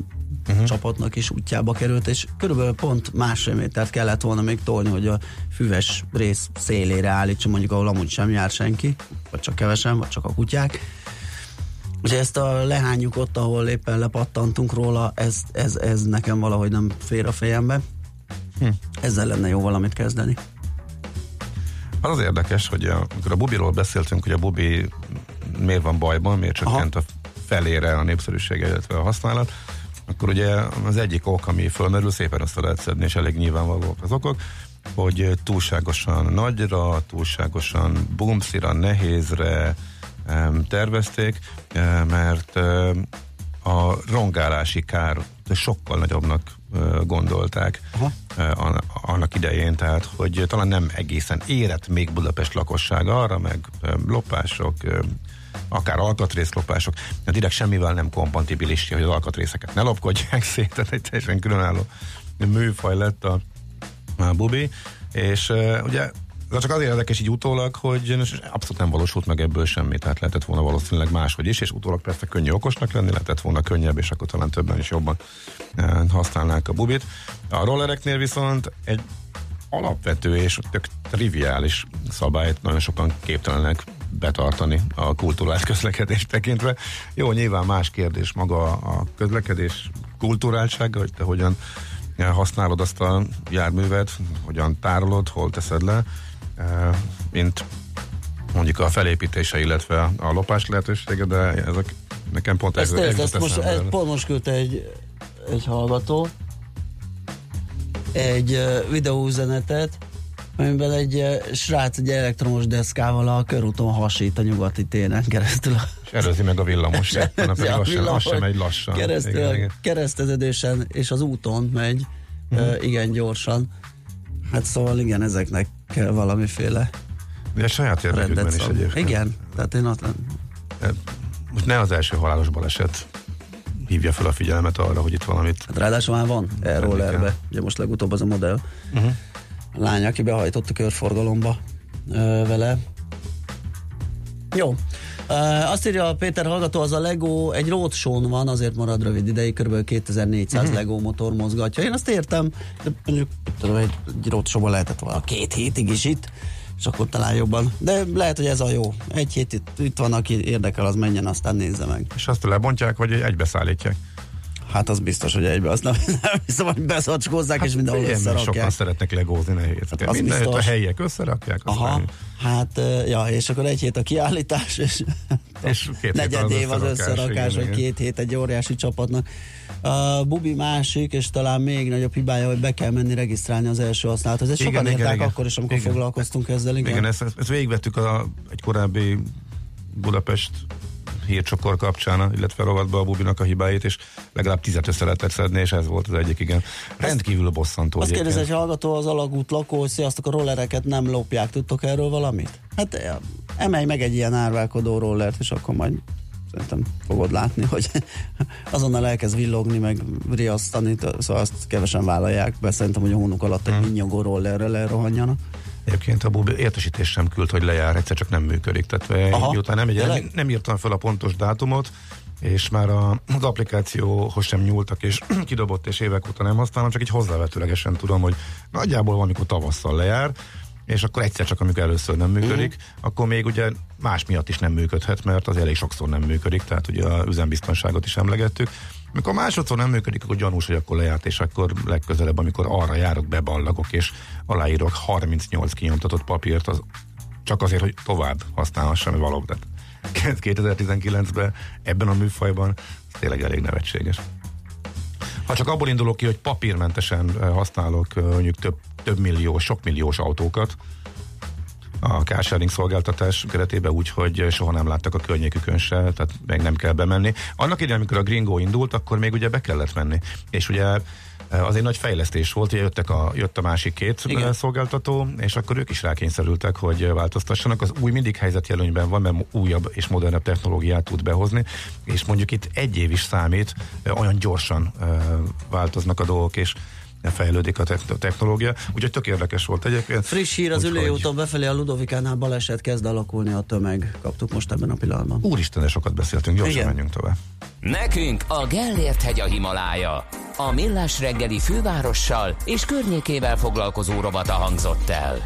uh-huh. csapatnak is útjába került, és körülbelül pont másfél métert kellett volna még tolni, hogy a füves rész szélére állítsa, mondjuk ahol amúgy sem jár senki, vagy csak kevesen, vagy csak a kutyák. És ezt a lehányjuk ott, ahol éppen lepattantunk róla, ez, ez, ez nekem valahogy nem fér a fejembe. Hm. Ezzel lenne jó valamit kezdeni. Az az érdekes, hogy a, amikor a Bubiról beszéltünk, hogy a Bubi miért van bajban, miért csökkent a felére a népszerűsége, illetve a használat, akkor ugye az egyik ok, ami fölmerül, szépen össze lehet szedni, és elég nyilvánvalóak az okok, hogy túlságosan nagyra, túlságosan bumszira, nehézre tervezték, mert a rongálási kár sokkal nagyobbnak gondolták an- annak idején, tehát hogy talán nem egészen érett még Budapest lakossága arra, meg lopások, akár alkatrészlopások, de direkt semmivel nem kompatibilis, hogy az alkatrészeket ne lopkodják [LAUGHS] szét, tehát egy teljesen különálló műfaj lett a, a bubi, és uh, ugye de csak azért érdekes így utólag, hogy abszolút nem valósult meg ebből semmi, tehát lehetett volna valószínűleg máshogy is, és utólag persze könnyű okosnak lenni, lehetett volna könnyebb, és akkor talán többen is jobban használnák a bubit. A rollereknél viszont egy alapvető és tök triviális szabályt nagyon sokan képtelenek betartani a kulturált közlekedést tekintve. Jó, nyilván más kérdés maga a közlekedés kulturáltsága, hogy te hogyan eh, használod azt a járművet, hogyan tárolod, hol teszed le, eh, mint mondjuk a felépítése, illetve a lopás lehetősége, de ezek nekem pont Ezt, ez, ez ezt most, eszembe. ezt pont most küldte egy, egy hallgató egy uh, videóüzenetet, amiben egy uh, srác egy elektromos deszkával a körúton hasít a nyugati téren keresztül. És előzi meg a villamos, [LAUGHS] pedig a villamos, sem megy lassan. Keresztül, Igen, igen. kereszteződésen és az úton megy uh, igen gyorsan. Hát szóval igen, ezeknek kell valamiféle De saját érdekükben is egyébként. Igen, tehát én azt Most ne az első halálos baleset hívja fel a figyelmet arra, hogy itt valamit Hát ráadásul már van e-rollerbe. Ugye most legutóbb az a modell. Uh-huh. Lány, aki behajtott a körforgalomba vele. Jó. Azt írja a Péter hallgató, az a Lego egy roadshow van, azért marad rövid ideig, kb. 2400 Mhm. Lego motor mozgatja. Én azt értem, de mondjuk tudom, egy, egy roadshow lehetett volna két hétig is itt, és akkor talán jobban. De lehet, hogy ez a jó. Egy hét itt, itt van, aki érdekel, az menjen, aztán nézze meg. És azt lebontják, vagy egybeszállítják. Hát az biztos, hogy egybe. Azt nem, [LAUGHS] nem hiszem, hogy beszacskózzák, és mindenhol Hát sokan összerakják. szeretnek legózni nehéz. Hát az Mindenütt a biztos. helyiek összerakják, Aha, hát, ja, és akkor egy hét a kiállítás, és, [LAUGHS] És két negyed év az összerakás, vagy két hét egy óriási csapatnak. A Bubi másik, és talán még nagyobb hibája, hogy be kell menni regisztrálni az első használatot. Ezt Igen, sokan igen, igen. akkor is, amikor Igen. foglalkoztunk ezzel. Igen, Igen, ezt, ezt végigvettük a, egy korábbi Budapest hírcsokor kapcsán, illetve rovatba a Bubinak a hibáit, és legalább tizet össze lehetett szedni, és ez volt az egyik, igen. Rendkívül bosszantó. Azt kérdezi egy hallgató az alagút lakó, sziasztok, a rollereket nem lopják, tudtok erről valamit? Hát emelj meg egy ilyen árválkodó rollert, és akkor majd szerintem fogod látni, hogy [LAUGHS] azonnal elkezd villogni, meg riasztani, szóval azt kevesen vállalják be, szerintem, hogy a hónuk alatt Hmm. egy minnyogó rollerrel elrohanjanak. Egyébként a Bubi értesítés sem küld, hogy lejár, egyszer csak nem működik. Tehát Aha, miután nem, tényleg? nem írtam fel a pontos dátumot, és már a, az applikációhoz sem nyúltak, és [CLEARS THROAT] kidobott, és évek óta nem használom, csak így hozzávetőlegesen tudom, hogy nagyjából valamikor tavasszal lejár, és akkor egyszer csak, amikor először nem működik, Mhm. akkor még ugye más miatt is nem működhet, mert az elég sokszor nem működik, tehát ugye a üzembiztonságot is emlegettük. Mikor másodszor nem működik, akkor gyanús, hogy akkor lejárt, és akkor legközelebb, amikor arra járok, beballagok, és aláírok 38 kinyomtatott papírt, az csak azért, hogy tovább használhassam, valóban. Tehát 2019-ben ebben a műfajban ez tényleg elég nevetséges. Ha csak abból indulok ki, hogy papírmentesen eh, használok eh, mondjuk több, több milliós, sok milliós autókat, a carsharing szolgáltatás keretében úgy, hogy soha nem láttak a környékükön se, tehát meg nem kell bemenni. Annak idején, amikor a Gringo indult, akkor még ugye be kellett menni. És ugye eh, az egy nagy fejlesztés volt, hogy jöttek a, jött a másik két Igen. Igen. szolgáltató, és akkor ők is rákényszerültek, hogy változtassanak. Az új mindig helyzetjelönyben van, mert újabb és modernebb technológiát tud behozni, és mondjuk itt egy év is számít, eh, olyan gyorsan eh, változnak a dolgok, és fejlődik a techn- technológia. Úgyhogy tök érdekes volt egyébként. Friss hír az ülőúton befelé a Ludovikánál baleset kezd alakulni a tömeg. Kaptuk most ebben a pillanatban. Úristen, de sokat beszéltünk, gyorsan Igen. menjünk tovább. Nekünk a Gellért hegy a Himalája. A millás reggeli fővárossal és környékével foglalkozó rovata hangzott el.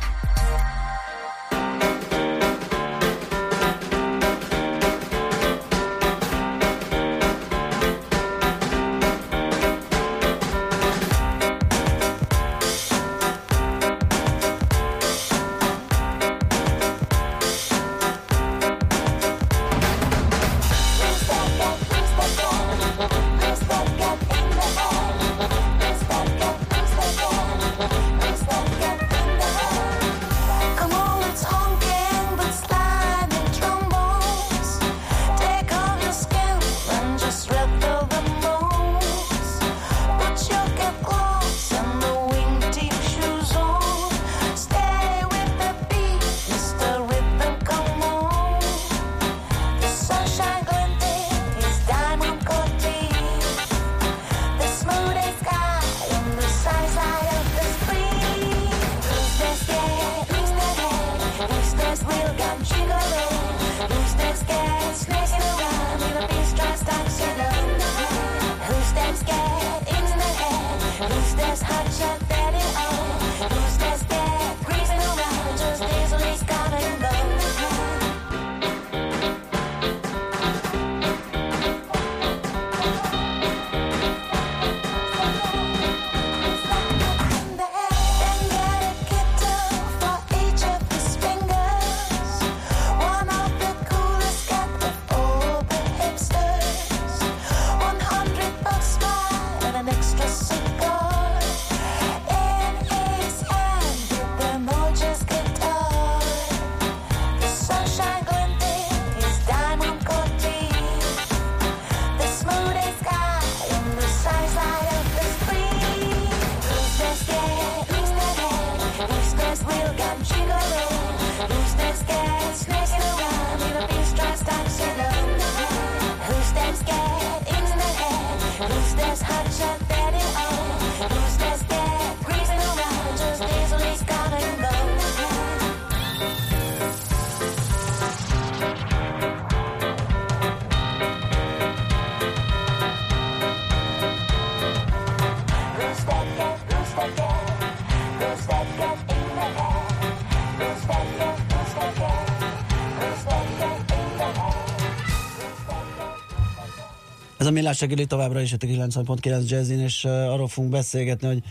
Ez a millás reggeli továbbra is a 90.9 Jazzin, és arról fogunk beszélgetni, hogy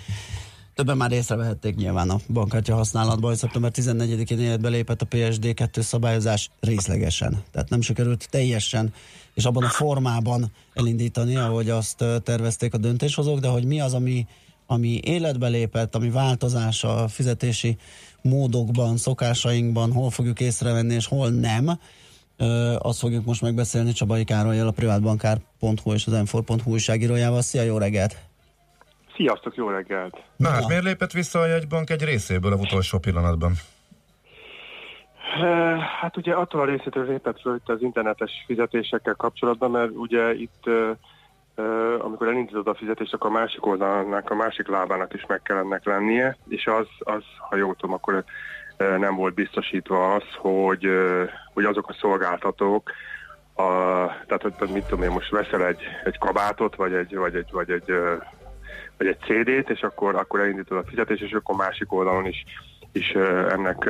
többen már észrevehették nyilván a bankkártya használatban, hogy szeptember 14-én életbe lépett a PSD2 szabályozás részlegesen. Tehát nem sikerült teljesen és abban a formában elindítani, ahogy azt tervezték a döntéshozók, de hogy mi az, ami, ami életbe lépett, ami változás a fizetési módokban, szokásainkban, hol fogjuk észrevenni és hol nem, Ö, azt fogjuk most megbeszélni Csabai Károlyjal, a privátbankár.hu és az m újságírójával. Szia, jó reggelt! Sziasztok, jó reggelt! Na hát miért lépett vissza a jegybank egy részéből a utolsó pillanatban? Hát ugye attól a részétől lépett föl az internetes fizetésekkel kapcsolatban, mert ugye itt, amikor elindítod a fizetést, akkor a másik oldalnak, a másik lábának is meg kell ennek lennie, és az, az ha jól tudom, akkor nem volt biztosítva az, hogy, hogy azok a szolgáltatók, a, tehát hogy mit tudom én, most veszel egy, egy kabátot, vagy egy, vagy egy, vagy egy, vagy egy CD-t, és akkor, akkor elindítod a fizetést, és akkor másik oldalon is is ennek,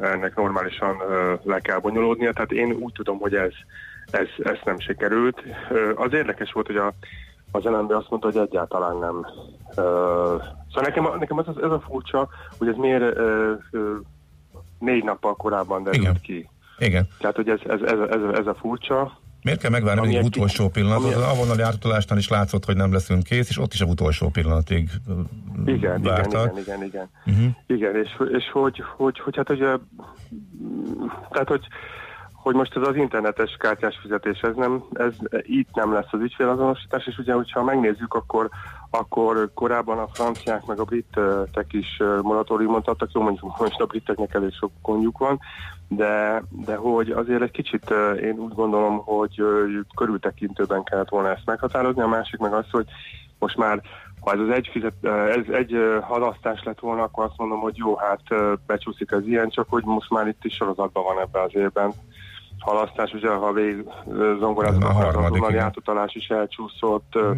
ennek normálisan le kell bonyolódnia. Tehát én úgy tudom, hogy ez, ez, ez nem sikerült. Az érdekes volt, hogy a, az LMB azt mondta, hogy egyáltalán nem. Szóval nekem, nekem ez, ez a furcsa, hogy ez miért ö, ö, négy nappal korábban derült Igen. ki. Igen. Tehát, hogy ez, ez, ez, ez, ez a furcsa. Miért kell megvárni egy utolsó pillanat? Az avonnali átutalásnál is látszott, hogy nem leszünk kész, és ott is a utolsó pillanatig Igen, igen, vártak. igen, igen, igen. Uh-huh. Igen, és, és hogy, hogy, hogy hát mm, tehát hogy, hogy most ez az internetes kártyás fizetés, ez nem, ez itt nem lesz az ügyfélazonosítás, és ugye, hogyha megnézzük, akkor, akkor korábban a franciák meg a britek is moratóriumot adtak, jó mondjuk most a briteknek elég sok gondjuk van, de, de hogy azért egy kicsit én úgy gondolom, hogy körültekintőben kellett volna ezt meghatározni, a másik meg az, hogy most már ha ez az egy, fizet, ez egy halasztás lett volna, akkor azt mondom, hogy jó, hát becsúszik az ilyen, csak hogy most már itt is sorozatban van ebbe az évben halasztás, ugye ha végig zongorázunk, a harmadik, átutalás is elcsúszott, ö,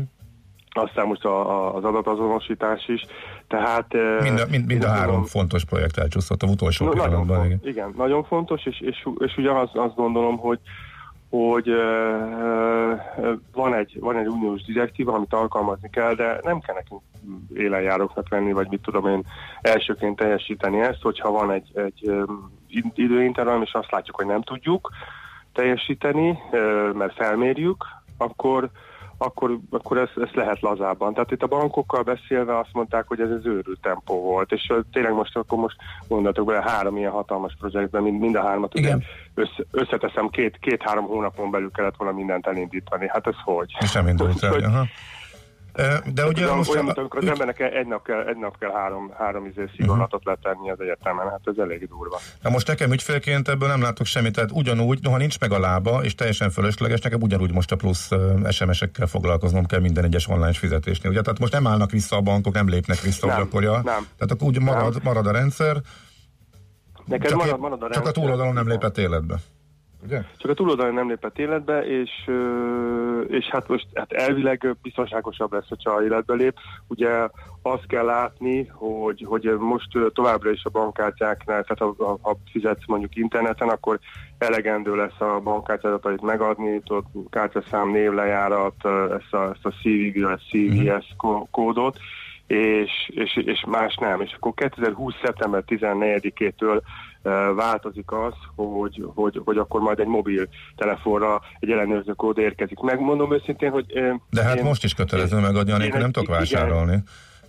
aztán most a, a, az adatazonosítás is, tehát... Mind a, mind, mind a három gondolom- fontos projekt elcsúszott a utolsó No, nagyon pillanatban. fontos, Igen. igen, nagyon fontos, és, és, és ugye azt, gondolom, hogy hogy ö, van, egy, van egy uniós direktíva, amit alkalmazni kell, de nem kell nekünk élenjáróknak lenni, vagy mit tudom én elsőként teljesíteni ezt, hogyha van egy, egy id- időintervallum, és azt látjuk, hogy nem tudjuk teljesíteni, mert felmérjük, akkor akkor, akkor ezt, ezt lehet lazábban. Tehát itt a bankokkal beszélve azt mondták, hogy ez az őrült tempó volt, és tényleg most akkor most gondoltok bele három ilyen hatalmas projektben, mind, mind a hármat ugye össze, összeteszem, két, két-három hónapon belül kellett volna mindent elindítani. Hát ez hogy? És nem indult el. Hogy- De ugye olyan, most olyan, a- mint amikor az embernek egy nap kell, egy nap kell három, három izé szigorlatot letenni az egyetemen, hát ez elég durva. Na most nekem ügyfélként ebből nem látok semmit, tehát ugyanúgy, noha nincs meg a lába, és teljesen fölösleges, nekem ugyanúgy most a plusz SMS-ekkel foglalkoznom kell minden egyes online fizetésnél. Ugye? Tehát most nem állnak vissza a bankok, nem lépnek vissza, Nem, hogy akkor ja, nem. Tehát akkor úgy marad, marad a rendszer, Neked csak, marad, marad a csak a rendszer. túloldalon nem lépett életbe. Ugye? Csak a túloldalon nem lépett életbe, és, és hát most hát elvileg biztonságosabb lesz, hogyha életbe lép. Ugye azt kell látni, hogy, hogy most továbbra is a bankkártyáknál, tehát ha, ha, fizetsz mondjuk interneten, akkor elegendő lesz a bankkártyádatait megadni, tudod, kártyaszám, névlejárat, ezt a, ezt a CVV, vagy CVS kó- kódot, és, és, és más nem. És akkor 2020. szeptember 14-től uh, változik az, hogy, hogy, hogy akkor majd egy mobil telefonra egy ellenőrző kód érkezik. Megmondom őszintén, hogy... De hát most is kötelező megadni, anélkül nem tudok vásárolni,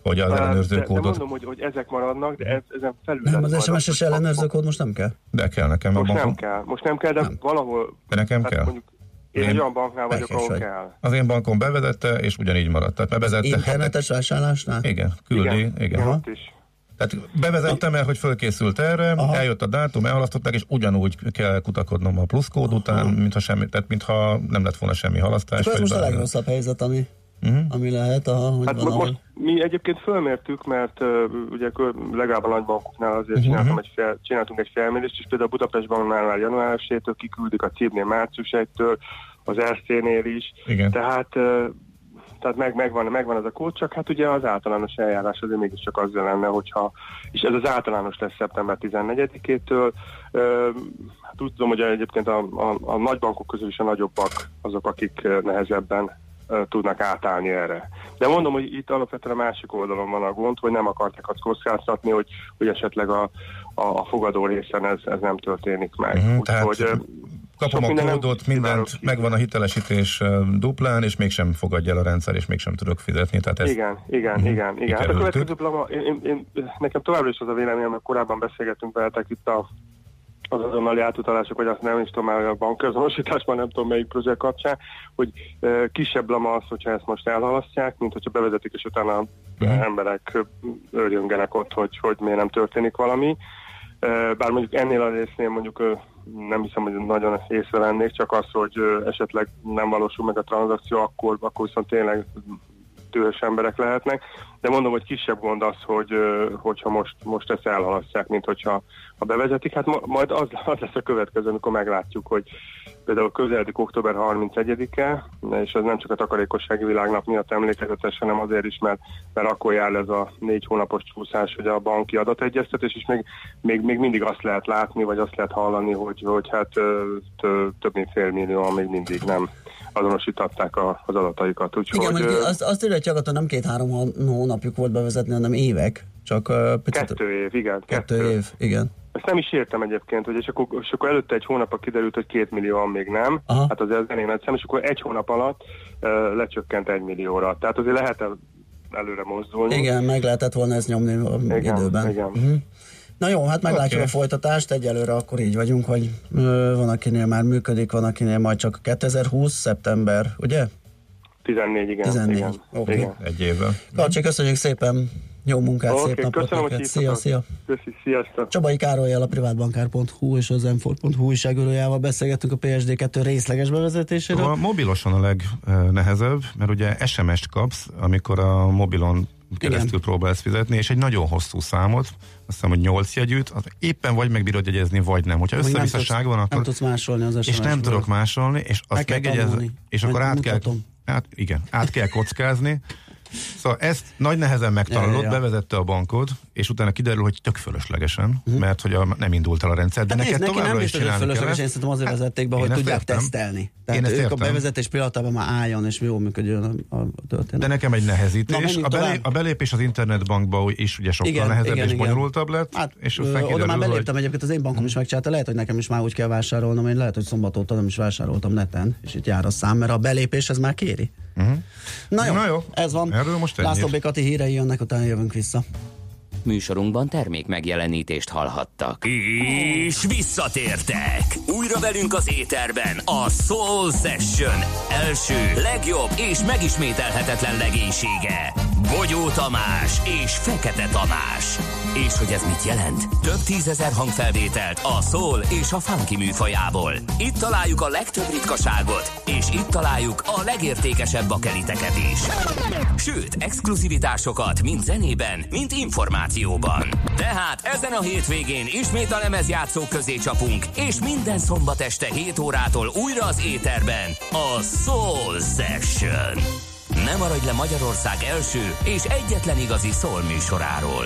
hogy az ellenőrző de, de kódot, mondom, hogy, hogy ezek maradnak, de ez, ezen felül Nem, az SMS-es ellenőrző kód most nem kell. de kell nekem a Most nem bankom. kell, most nem kell, de valahol... De nekem hát kell. Mondjuk, én Én- egy olyan banknál vagyok, ahol vagy. kell. Az én bankom bevezette, és ugyanígy maradt. Tehát bevezette. Internetes vásárlásnál? Igen, küldi, igen. igen. Ott is. Tehát bevezettem el, hogy fölkészült erre, Aha. eljött a dátum, elhalasztották, és ugyanúgy kell kutakodnom a pluszkód után, mintha, semmi, tehát mintha nem lett volna semmi halasztás. Csak ez most a legrosszabb helyzet, ami, Mhm. ami lehet, aha, hogy Hát van, mo- ahol... most mi egyébként fölmértük, mert uh, ugye legalább a nagybankoknál azért Mhm. csináltam egy fel, csináltunk egy felmérést, és például a Budapest Banknál már január 1-től kiküldik, a CIB-nél március 1-től, az RC-nél is. Igen. Tehát, uh, tehát meg, megvan, megvan ez a kód, csak hát ugye az általános eljárás azért mégiscsak az lenne, hogyha, és ez az általános lesz szeptember 14-től. Uh, hát úgy tudom, hogy egyébként a, a, a nagybankok közül is a nagyobbak azok, akik nehezebben tudnak átállni erre. De mondom, hogy itt alapvetően a másik oldalon van a gond, hogy nem akarták azt kockáztatni, hogy, hogy esetleg a, a, a fogadó részen ez, ez nem történik meg. Úgyhogy, tehát Kapom sok a kódot, mindent, megvan a hitelesítés duplán, és mégsem fogadja el a rendszer, és mégsem tudok fizetni. Tehát ez Igen, igen, Mhm. igen, igen. Hát a következő plama, én, én, én, nekem továbbra is az a véleményem, mert korábban beszélgettünk veletek itt a az azonnali átutalások, vagy azt nem is tudom már, a bankazonosításban nem tudom melyik projekt kapcsán, hogy e, kisebb lama az, hogyha ezt most elhalasztják, mint hogyha bevezetik, és utána Mhm. emberek örjöngenek ott, hogy, hogy miért nem történik valami. E, bár mondjuk ennél a résznél mondjuk nem hiszem, hogy nagyon észrevennék, csak az, hogy esetleg nem valósul meg a tranzakció, akkor, akkor viszont tényleg dühös emberek lehetnek, de mondom, hogy kisebb gond az, hogy hogyha most, most ezt elhalasztják, mint hogyha ha bevezetik, hát ma, majd az, az lesz a következő, amikor meglátjuk, hogy például közeledik október 31-e, és ez nem csak a takarékossági világnap miatt emlékezetes, hanem azért is, mert, mert akkor jár ez a négy hónapos csúszás, hogy a banki adategyeztetés, és még, még, még mindig azt lehet látni, vagy azt lehet hallani, hogy, hogy hát több mint fél millióan még mindig nem azonosították az adataikat. Úgyhogy, Igen, mondjuk azt, azt írja, hogy nem két-három hó- hónapjuk volt bevezetni, hanem évek. Csak uh, picit... Kettő év, igen. Kettő év, igen. Ezt nem is értem egyébként, hogy és akkor, és akkor előtte egy hónapra kiderült, hogy két millióan még nem. Aha. Hát az ez elég nagy szám, és akkor egy hónap alatt uh, lecsökkent egy millióra. Tehát azért lehet el, előre mozdulni. Igen, meg lehetett volna ezt nyomni a Igen, időben. igen. Uh-huh. Na jó, hát meglátjuk Oké. a folytatást, egyelőre akkor így vagyunk, hogy ö, van akinél már működik, van akinél majd csak 2020. szeptember, ugye? 14, igen. 14, igen. oké. igen. Egy évvel. Karcsi, köszönjük szépen, jó munkát, Oké, szép napot köszönöm, neked. Szia, szia. Köszi, sziasztok. Csabai Károlyjal a privátbankár.hu és az m újságírójával beszélgettünk a PSD2 részleges bevezetéséről. A mobiloson a legnehezebb, mert ugye SMS-t kapsz, amikor a mobilon keresztül Igen. próbálsz fizetni, és egy nagyon hosszú számot, azt hiszem, hogy 8 jegyűt, az éppen vagy megbírod jegyezni, vagy nem. Hogyha összevisszaság van, akkor Nem tudsz másolni az és nem SMS-ből. tudok másolni, és azt megjegyez, és akkor át kell. Át, igen, át kell kockázni. Szóval ezt nagy nehezen megtanulod, Ja, ja, bevezette a bankod, és utána kiderül, hogy tök fölöslegesen, mert hogy a, nem indult el a rendszer, de Mhm. Hát neked továbbra nem is csinálni fölösleges, kell. én szerintem azért Hát, vezették be, hogy tudják értem. tesztelni. Tehát Én ezt ők értem. a bevezetés pillanatában már álljon, és jó működjön a, a történet. De nekem egy Na, nehezítés. menjünk a, belé, a belépés az internetbankba is ugye sokkal Igen, nehezebb igen, és igen. bonyolultabb lett, Hát, és aztán oda már kiderül, hogy beléptem egyébként, az én bankom is megcsinálta, lehet, hogy nekem is már úgy kell vásárolnom, én lehet, hogy szombat óta nem is vásároltam neten, és itt jár a szám, mert a belépés ez már kéri. Uh-huh. Na jó, Na jó, ez van. erről most. László Békati hírei jönnek, utána jövünk vissza. Műsorunkban termék megjelenítést hallhattak. És visszatértek! Újra velünk az éterben a Soul Session első, legjobb és megismételhetetlen legénysége. Bogyó Tamás és Fekete Tamás. És hogy ez mit jelent? Több tízezer hangfelvételt a soul és a funky műfajából. Itt találjuk a legtöbb ritkaságot, és itt találjuk a legértékesebb bakeliteket is. Sőt, exkluzivitásokat mind zenében, mind információban. Tehát ezen a hétvégén ismét a lemezjátszó közé csapunk, és minden szombat este 7 órától újra az éterben a Soul Session. Nem maradj le Magyarország első és egyetlen igazi soul műsoráról.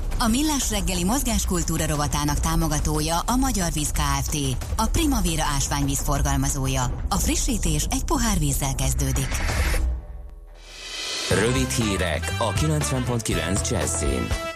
A Millás reggeli mozgáskultúra rovatának támogatója a Magyar Víz Kft. A Primavera ásványvíz forgalmazója. A frissítés egy pohár vízzel kezdődik. Rövid hírek a 90.9 Jazzin.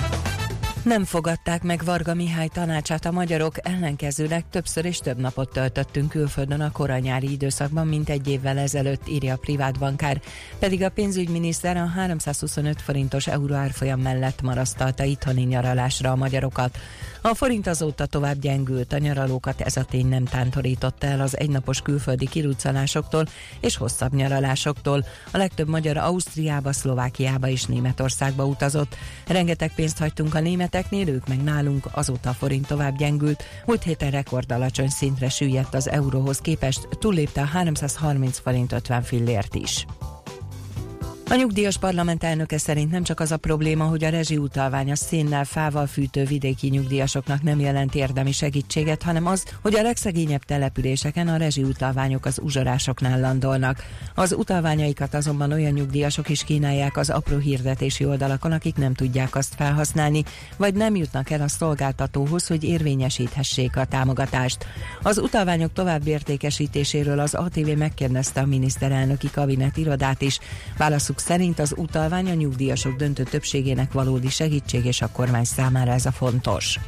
Nem fogadták meg Varga Mihály tanácsát a magyarok, ellenkezőleg többször és több napot töltöttünk külföldön a koranyári időszakban, mint egy évvel ezelőtt, írja a privát bankár. Pedig a pénzügyminiszter a 325 forintos euró árfolyam mellett marasztalta itthoni nyaralásra a magyarokat. A forint azóta tovább gyengült, a nyaralókat ez a tény nem tántorította el az egynapos külföldi kiruccanásoktól és hosszabb nyaralásoktól. A legtöbb magyar Ausztriába, Szlovákiába és Németországba utazott. Rengeteg pénzt hagytunk a németeknél, ők meg nálunk, azóta a forint tovább gyengült. Múlt héten rekord alacsony szintre süllyedt az euróhoz képest, túllépte a 330 forint 50 fillért is. A nyugdíjas parlament elnöke szerint nem csak az a probléma, hogy a rezsiutalvány a szénnel, fával fűtő vidéki nyugdíjasoknak nem jelent érdemi segítséget, hanem az, hogy a legszegényebb településeken a rezsiutalványok az uzsorásoknál landolnak. Az utalványaikat azonban olyan nyugdíjasok is kínálják az apró hirdetési oldalakon, akik nem tudják azt felhasználni, vagy nem jutnak el a szolgáltatóhoz, hogy érvényesíthessék a támogatást. Az utalványok további értékesítéséről az ATV megkérdezte a miniszterelnöki kabinet irodát is. Válaszuk állásfoglalásuk szerint az utalvány a nyugdíjasok döntő többségének valódi segítség, és a kormány számára ez a fontos.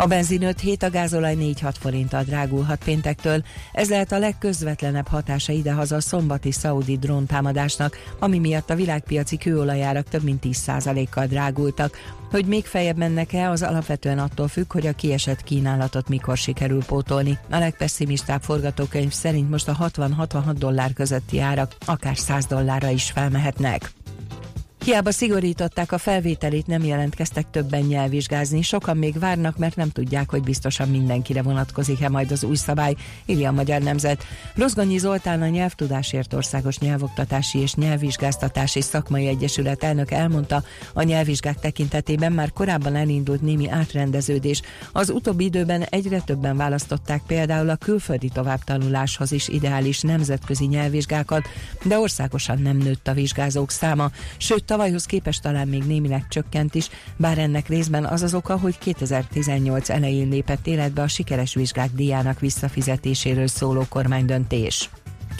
A benzin 5 hét, a gázolaj 4-6 forinttal drágulhat péntektől. Ez lehet a legközvetlenebb hatása idehaza a szombati szaudi dróntámadásnak, ami miatt a világpiaci kőolajárak több mint 10%-kal drágultak. Hogy még feljebb mennek-e, az alapvetően attól függ, hogy a kiesett kínálatot mikor sikerül pótolni. A legpesszimistább forgatókönyv szerint most a 60-66 dollár közötti árak akár 100 dollárra is felmehetnek. Hiába szigorították a felvételét, nem jelentkeztek többen nyelvvizsgázni. Sokan még várnak, mert nem tudják, hogy biztosan mindenkire vonatkozik-e majd az új szabály, írja a Magyar Nemzet. Rozgonyi Zoltán a Nyelvtudásért Országos Nyelvoktatási és Nyelvvizsgáztatási Szakmai Egyesület elnök elmondta, a nyelvvizsgák tekintetében már korábban elindult némi átrendeződés. Az utóbbi időben egyre többen választották például a külföldi továbbtanuláshoz is ideális nemzetközi nyelvvizsgákat, de országosan nem nőtt a vizsgázók száma, sőt tavalyhoz képest talán még némileg csökkent is, bár ennek részben az az oka, hogy 2018 elején lépett életbe a sikeres vizsgák díjának visszafizetéséről szóló kormánydöntés.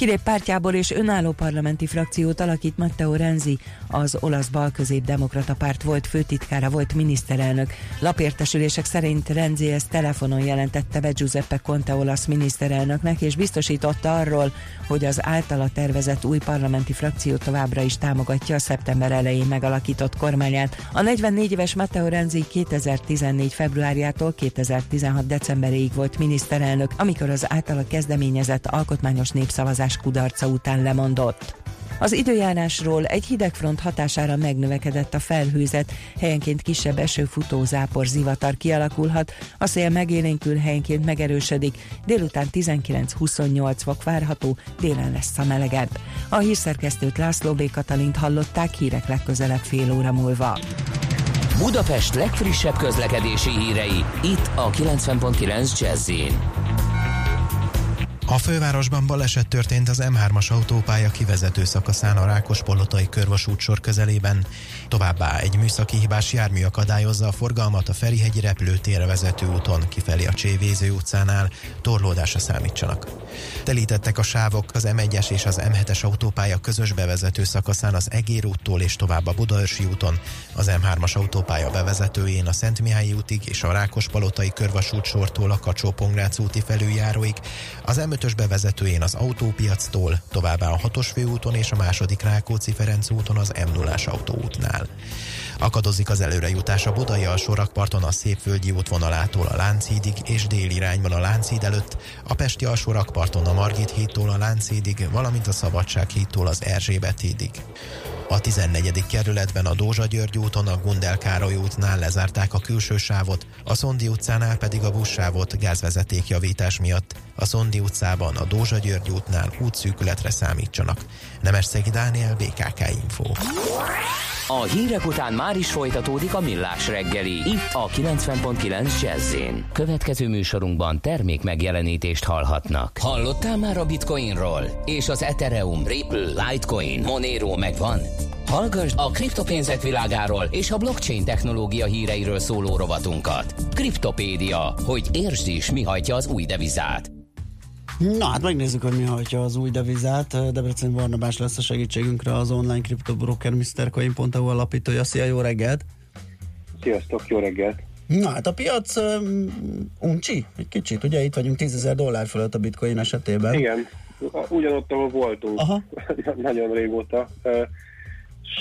Kilép pártjából és önálló parlamenti frakciót alakít Matteo Renzi, az olasz balközép demokrata párt volt főtitkára, volt miniszterelnök. Lapértesülések szerint Renzi ezt telefonon jelentette be Giuseppe Conte olasz miniszterelnöknek, és biztosította arról, hogy az általa tervezett új parlamenti frakció továbbra is támogatja a szeptember elején megalakított kormányát. A 44 éves Matteo Renzi 2014. februárjától 2016. decemberéig volt miniszterelnök, amikor az általa kezdeményezett alkotmányos népszavazás kudarca után lemondott. Az időjárásról egy hidegfront hatására megnövekedett a felhőzet, helyenként kisebb esőfutó zápor zivatar kialakulhat, a szél megélénkül helyenként megerősödik, délután 19-28 fok várható, délen lesz a melegebb. A hírszerkesztőt László B. Katalint hallották hírek legközelebb fél óra múlva. Budapest legfrissebb közlekedési hírei, itt a 90.9 jazz a fővárosban baleset történt az M3-as autópálya kivezető szakaszán a Rákospolotai körvasút sor közelében. Továbbá egy műszaki hibás jármű akadályozza a forgalmat a Ferihegyi repülőtérre vezető úton kifelé a Csévéző utcánál, torlódásra számítsanak. Telítettek a sávok az M1-es és az M7-es autópálya közös bevezető szakaszán az Egér úttól és tovább a Budaörsi úton, az M3-as autópálya bevezetőjén a Szent Mihály útig és a Rákospalotai körvasút sortól a kacsó úti felüljáróig, az M5-ös bevezetőjén az autópiactól, továbbá a 6-os főúton és a második Rákóczi-Ferenc úton az M0-as autóútnál. Akadozik az előrejutás a Budai alsó rakparton a Szépvölgyi útvonalától a Lánchídig és déli irányban a Lánchíd előtt, a Pesti alsó rakparton a Margit hídtól a Lánchídig, valamint a Szabadság hídtól az Erzsébet hídig. A 14. kerületben a Dózsa György úton a Gundel Károly útnál lezárták a külső sávot, a Szondi utcánál pedig a buszsávot gázvezeték javítás miatt. A Szondi utcában a Dózsa György útnál útszűkületre számítsanak. Nemesszegi Dániel, BKK Info. A hírek után már is folytatódik a millás reggeli, itt a 90.9 jazz Következő műsorunkban termék megjelenítést hallhatnak. Hallottál már a Bitcoinról? És az Ethereum, Ripple, Litecoin, Monero megvan? Hallgass a kriptopénzek világáról és a blockchain technológia híreiről szóló rovatunkat. Kriptopédia, hogy értsd is, mi hajtja az új devizát. Na hát megnézzük, hogy mi hajtja az új devizát. Debrecen Barnabás lesz a segítségünkre az online kriptobroker MrCoin.hu alapítója. Szia, jó reggelt! Sziasztok, jó reggelt! Na hát a piac um, uncsi, egy kicsit, ugye itt vagyunk 10 ezer dollár fölött a bitcoin esetében. Igen, ugyanott, ahol voltunk Aha. [LAUGHS] nagyon régóta.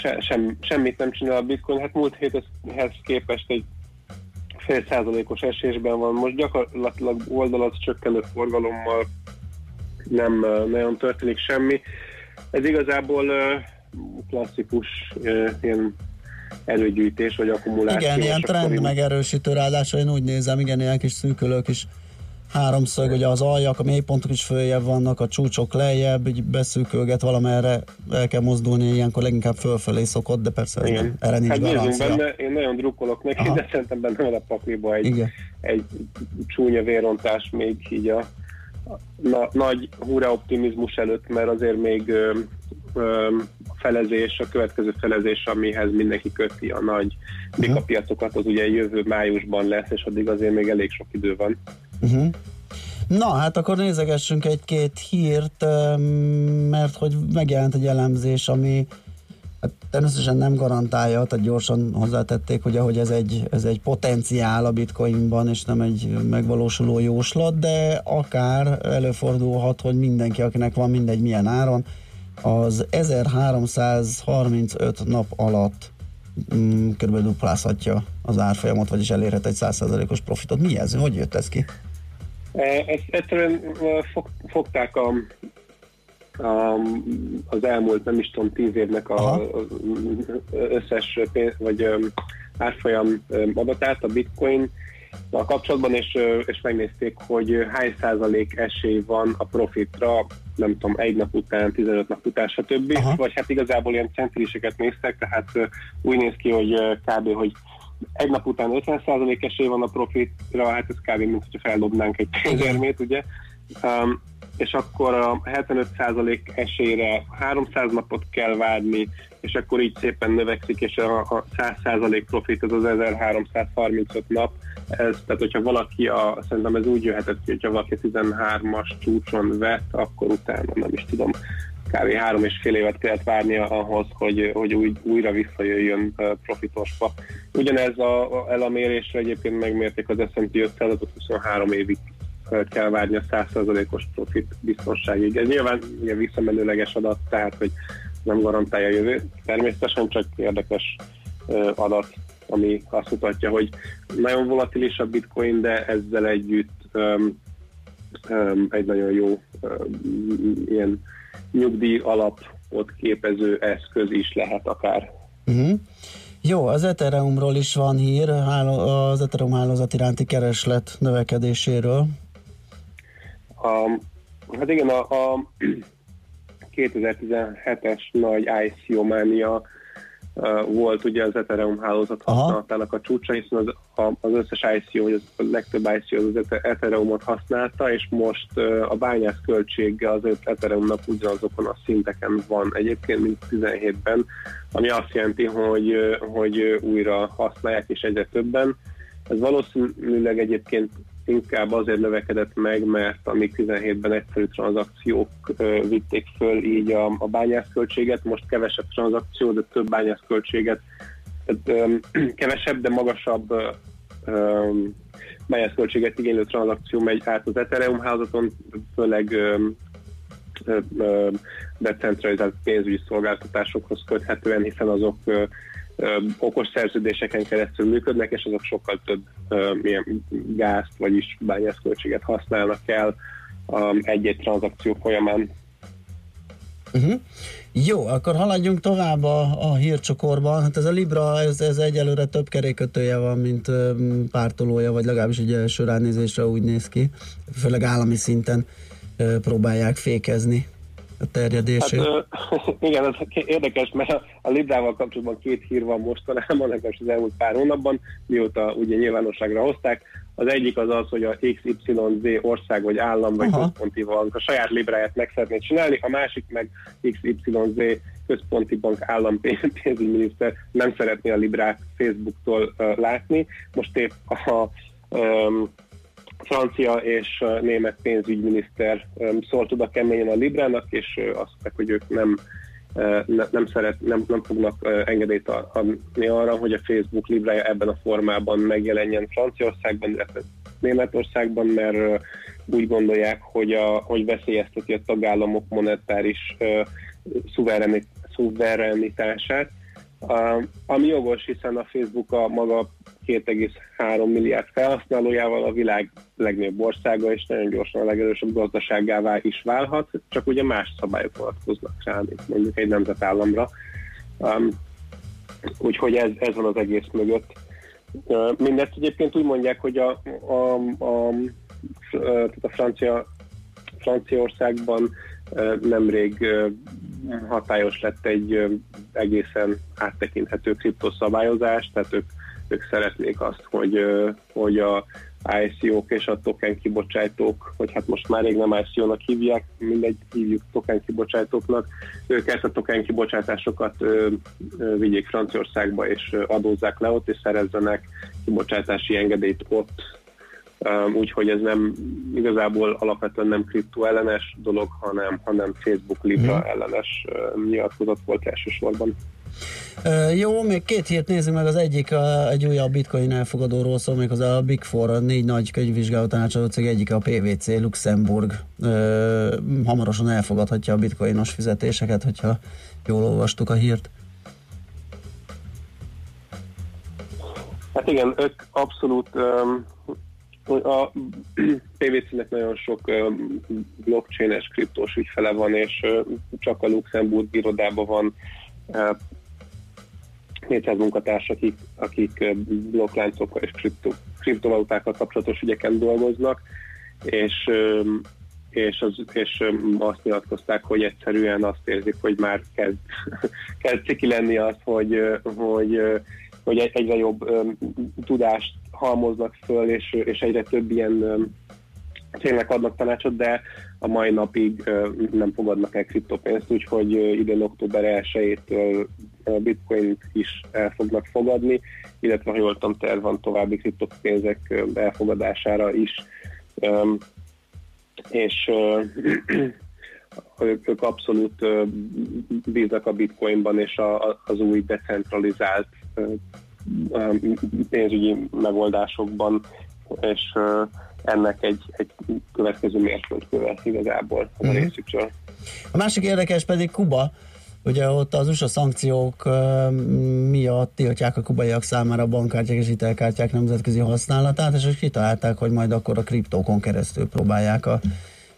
Se, sem, semmit nem csinál a bitcoin, hát múlt héthez képest egy fél százalékos esésben van, most gyakorlatilag oldalat csökkenő forgalommal nem nagyon történik semmi. Ez igazából klasszikus ilyen előgyűjtés vagy akkumuláció. Igen, ilyen trend megerősítő, ráadásul én úgy nézem, igen, ilyen kis szűkülők is háromszög, ugye az aljak, a mélypontok is följebb vannak, a csúcsok lejjebb, így beszűkölget valamerre, el kell mozdulni, ilyenkor leginkább fölfelé szokott, de persze ez nem, erre nincs hát garancia. Benne, én nagyon drukkolok neki, Aha. de szerintem benne van a pakliba egy, Igen. egy csúnya vérontás még így a, na, nagy húra optimizmus előtt, mert azért még ö, ö, a felezés, a következő felezés, amihez mindenki köti a nagy bikapiacokat, az ugye jövő májusban lesz, és addig azért még elég sok idő van. Uh-huh. Na, hát akkor nézegessünk egy-két hírt, mert hogy megjelent egy elemzés, ami Hát természetesen nem garantálja, tehát gyorsan hozzátették, hogy ahogy ez egy, ez egy potenciál a bitcoinban, és nem egy megvalósuló jóslat, de akár előfordulhat, hogy mindenki, akinek van mindegy milyen áron, az 1335 nap alatt mm, kb. duplázhatja az árfolyamot, vagyis elérhet egy 100%-os profitot. Mi ez? Hogy jött ez ki? E, Ezt egyszerűen e, fog, fogták a, a, az elmúlt, nem is tudom, tíz évnek a, a összes pénz, vagy árfolyam adatát a bitcoin a kapcsolatban, és, és megnézték, hogy hány százalék esély van a profitra, nem tudom, egy nap után, 15 nap után, stb. Aha. Vagy hát igazából ilyen centriseket néztek, tehát úgy néz ki, hogy kb. hogy egy nap után 50% esély van a profitra, hát ez kb. mint hogyha feldobnánk egy pénzérmét, ugye? Um, és akkor a 75% esélyre 300 napot kell várni, és akkor így szépen növekszik, és a, a 100% profit az az 1335 nap. Ez, tehát, hogyha valaki, a, szerintem ez úgy jöhetett ki, hogyha valaki 13-as csúcson vett, akkor utána nem is tudom, kb. három és fél évet kellett várnia ahhoz, hogy, hogy új, újra visszajöjjön profitosba. Ugyanez a, a, el a mérésre egyébként megmérték az S&P 500-at, 23 évig uh, kell várni a 100%-os profit biztonságig. Ez nyilván ugye visszamenőleges adat, tehát hogy nem garantálja a jövőt. Természetesen csak érdekes adat, ami azt mutatja, hogy nagyon volatilis a bitcoin, de ezzel együtt um, um, egy nagyon jó um, ilyen nyugdíj alapot képező eszköz is lehet akár. Uh-huh. Jó, az Ethereumról is van hír, az Ethereum hálózat iránti kereslet növekedéséről. A, hát igen, a, a [CLEARS THROAT] 2017-es nagy ICO mánia volt ugye az Ethereum hálózat használatának a csúcsa, hiszen az, az összes ICO, vagy az, a legtöbb ICO az Ethereumot használta, és most a bányász költsége az Ethereumnak ugyanazokon a szinteken van egyébként, mint 17-ben, ami azt jelenti, hogy, hogy újra használják, és egyre többen. Ez valószínűleg egyébként inkább azért növekedett meg, mert amíg 17-ben egyszerű tranzakciók vitték föl így a, a bányászköltséget, most kevesebb tranzakció, de több bányászköltséget, tehát, ö, [CLEARS THROAT] kevesebb, de magasabb bányászköltséget igénylő tranzakció megy át az Ethereum hálózaton, főleg ö, ö, ö, decentralizált pénzügyi szolgáltatásokhoz köthetően, hiszen azok okos szerződéseken keresztül működnek, és azok sokkal több milyen gázt, vagyis bányászköltséget használnak el egy-egy tranzakció folyamán. Uh-huh. Jó, akkor haladjunk tovább a, a hírcsokorban. Hát ez a Libra, ez, ez egyelőre több kerékötője van, mint um, pártolója, vagy legalábbis egy első ránézésre úgy néz ki. Főleg állami szinten uh, próbálják fékezni a terjedését. Hát, [LAUGHS] igen, ez érdekes, mert a, a Librával kapcsolatban két hír van mostanában, [LAUGHS] legalábbis az elmúlt pár hónapban, mióta ugye nyilvánosságra hozták. Az egyik az az, hogy a XYZ ország vagy állam vagy Aha. központi bank a saját Libráját meg szeretné csinálni, a másik meg XYZ központi bank állam [LAUGHS] pénzügyminiszter nem szeretné a Librát Facebooktól uh, látni. Most épp a um, francia és német pénzügyminiszter szólt oda keményen a Librának, és azt mondták, hogy ők nem, nem, szeret, nem, nem fognak engedélyt adni arra, hogy a Facebook Librája ebben a formában megjelenjen Franciaországban, illetve Németországban, mert úgy gondolják, hogy, a, hogy veszélyezteti a tagállamok monetáris szuverenitását, ami jogos, hiszen a Facebook a maga 2,3 milliárd felhasználójával a világ legnagyobb országa, és nagyon gyorsan a legerősebb gazdaságává is válhat, csak ugye más szabályok vonatkoznak rá, mint mondjuk egy nemzetállamra. Um, úgyhogy ez, ez van az egész mögött. Uh, mindezt egyébként úgy mondják, hogy a, a, a, a, a Francia, Franciaországban uh, nemrég uh, hatályos lett egy egészen áttekinthető kriptoszabályozás, tehát ők ők szeretnék azt, hogy, hogy a ICO-k és a token kibocsátók, vagy hát most már rég nem ICO-nak hívják, mindegy, hívjuk token kibocsátóknak, ők ezt a token kibocsátásokat ö, ö, vigyék Franciaországba, és adózzák le ott, és szerezzenek kibocsátási engedélyt ott, úgyhogy ez nem igazából alapvetően nem kriptó ellenes dolog, hanem, hanem Facebook Libra mm. ellenes nyilatkozat volt elsősorban. Jó, még két hírt nézzük meg, az egyik a, egy újabb bitcoin elfogadóról szól, még az a Big Four, a négy nagy könyvvizsgáló tanácsadó cég egyik a PVC Luxemburg. Hamarosan elfogadhatja a bitcoinos fizetéseket, hogyha jól olvastuk a hírt. Hát igen, ők abszolút um, a PVC-nek nagyon sok um, blockchain-es kriptós ügyfele van, és uh, csak a Luxemburg irodában van uh, 400 munkatárs, akik, akik blokkláncokkal és kripto, kriptovalutákkal kapcsolatos ügyeken dolgoznak, és és, az, és azt nyilatkozták, hogy egyszerűen azt érzik, hogy már kezd, [LAUGHS] kezd ciki lenni az, hogy, hogy, hogy egy- egyre jobb tudást halmoznak föl, és, és egyre több ilyen cégnek adnak tanácsot, de a mai napig nem fogadnak el kriptopénzt, úgyhogy idén október 1-től uh, bitcoin is el fognak fogadni, illetve ha jól tudom, terv van további kriptopénzek elfogadására is. És [CLEARS THROAT] ők, ők abszolút bíznak a bitcoinban és a, az új decentralizált pénzügyi megoldásokban, és ennek egy, egy következő mérföldköve igazából a Mhm. részükről. A másik érdekes pedig Kuba, ugye ott az USA szankciók ö, miatt tiltják a kubaiak számára a bankkártyák és hitelkártyák nemzetközi használatát, és ők kitalálták, hogy majd akkor a kriptókon keresztül próbálják a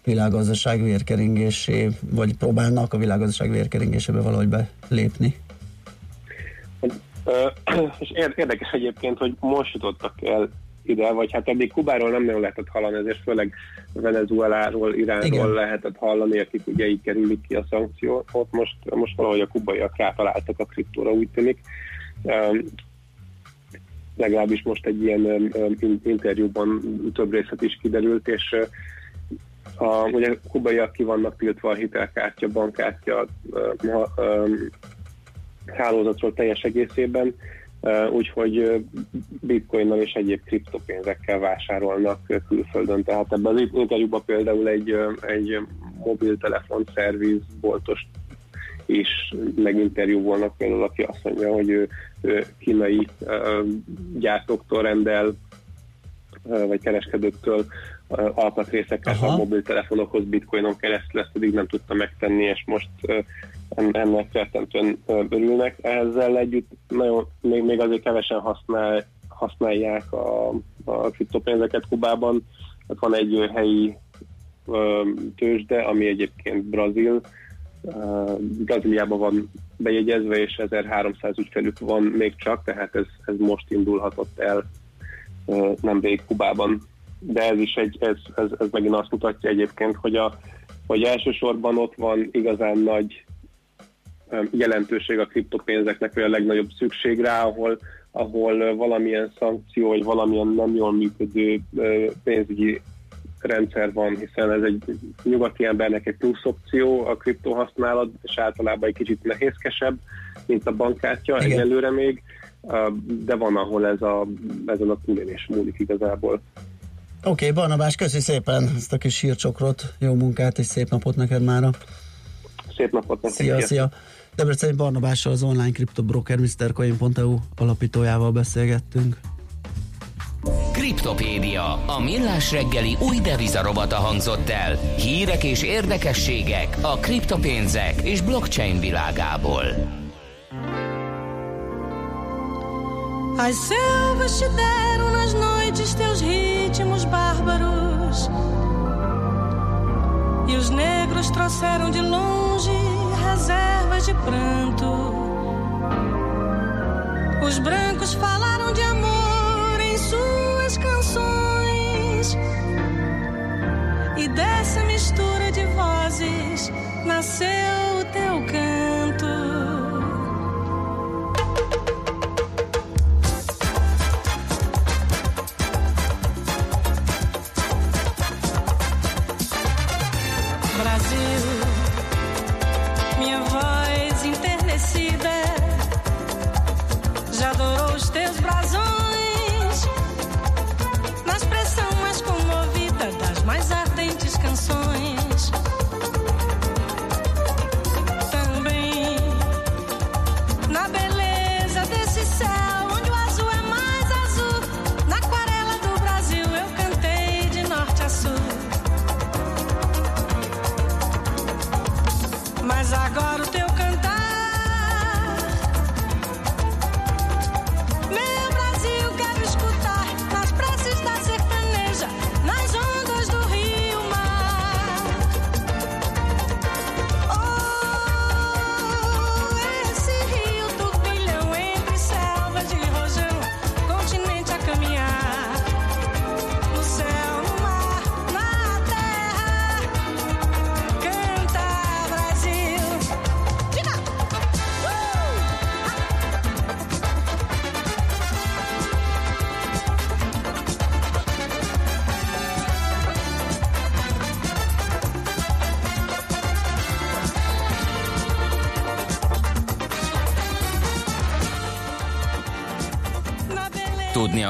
világgazdaság vérkeringésé, vagy próbálnak a világgazdaság vérkeringésébe valahogy belépni. [CLEARS THROAT] És ér- érdekes egyébként, hogy most jutottak el ide, vagy hát eddig Kubáról nem nagyon lehetett hallani, ezért főleg Venezueláról, Iránról Igen. Lehetett hallani, akik ugye így kerülik ki a szankciót. Ott most, most valahogy a kubaiak rátaláltak a kriptóra, úgy tűnik. Um, legalábbis most egy ilyen um, in- interjúban több részlet is kiderült, és a, ugye kubaiak ki vannak tiltva a hitelkártya, bankkártya, um, hálózatról teljes egészében, úgyhogy bitcoinnal és egyéb kriptopénzekkel vásárolnak külföldön. Tehát ebben az interjúban például egy, egy mobiltelefon szervizboltos is meginterjúvolnak például, aki azt mondja, hogy ő, ő kínai gyártóktól rendel vagy kereskedőktől alkatrészeket Aha. a mobiltelefonokhoz bitcoinon keresztül, ezt eddig nem tudta megtenni, és most ennek rettentően örülnek. Ezzel együtt nagyon, még, még azért kevesen használ, használják a, a kriptopénzeket Kubában. Hát van egy helyi ö, tőzsde, ami egyébként brazil, Brazíliában van bejegyezve, és 1300 ügyfelük van még csak, tehát ez, ez most indulhatott el uh, nemrég Kubában. De ez is egy, ez, ez, ez megint azt mutatja egyébként, hogy, a, hogy elsősorban ott van igazán nagy jelentőség a kriptopénzeknek, vagy a legnagyobb szükség rá, ahol, ahol valamilyen szankció, vagy valamilyen nem jól működő pénzügyi rendszer van, hiszen ez egy nyugati embernek egy plusz opció a kriptó használat, és általában egy kicsit nehézkesebb, mint a bankkártya Igen. egyelőre még, de van, ahol ez a, ezen a túlélés múlik igazából. Oké, okay, Barnabás, köszi szépen ezt a kis hírcsokrot, jó munkát és szép napot neked mára. Szép napot nektek! Szia, szia! Debreceni Barnabással az online kriptobroker MrCoin.eu alapítójával beszélgettünk. Kriptopédia, a millás reggeli új devizarobata hangzott el. Hírek és érdekességek a kriptopénzek és blockchain világából. As selvas te deram nas noites teus ritmos bárbaros. E os negros trouxeram de longe reservas de pranto. Os brancos falaram de amor em suas canções. E dessa mistura de vozes nasceu o teu canto.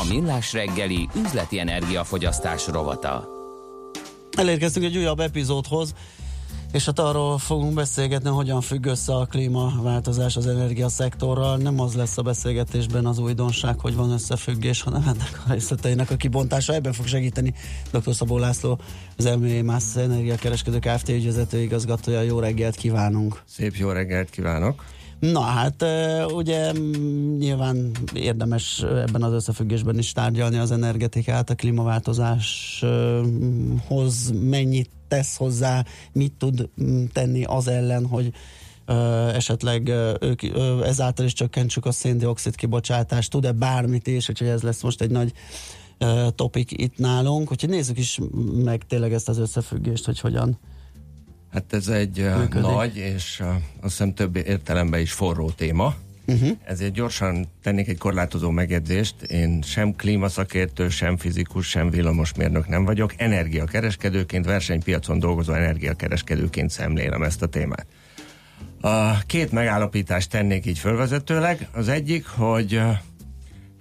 A Millás reggeli üzleti energiafogyasztás rovata. Elérkeztünk egy újabb epizódhoz, és hát arról fogunk beszélgetni, hogyan függ össze a klímaváltozás az energiaszektorral. Nem az lesz a beszélgetésben az újdonság, hogy van összefüggés, hanem ennek a részleteinek a kibontása. Ebben fog segíteni dr. Szabó László, az ME Energiakereskedő Kft. ügyvezető igazgatója. Jó reggelt kívánunk! Szép jó reggelt kívánok! Na hát ugye nyilván érdemes ebben az összefüggésben is tárgyalni az energetikát, a klímaváltozáshoz mennyit tesz hozzá, mit tud tenni az ellen, hogy esetleg ők, ezáltal is csökkentsük a széndiokszid kibocsátást, tud-e bármit is, úgyhogy ez lesz most egy nagy topik itt nálunk, úgyhogy nézzük is meg tényleg ezt az összefüggést, hogy hogyan Hát ez egy Működik. nagy, és uh, azt hiszem több értelemben is forró téma. Uh-huh. Ezért gyorsan tennék egy korlátozó megjegyzést. Én sem klímaszakértő, sem fizikus, sem villamosmérnök nem vagyok. Energiakereskedőként, versenypiacon dolgozó energiakereskedőként szemlélem ezt a témát. A két megállapítást tennék így fölvezetőleg. Az egyik, hogy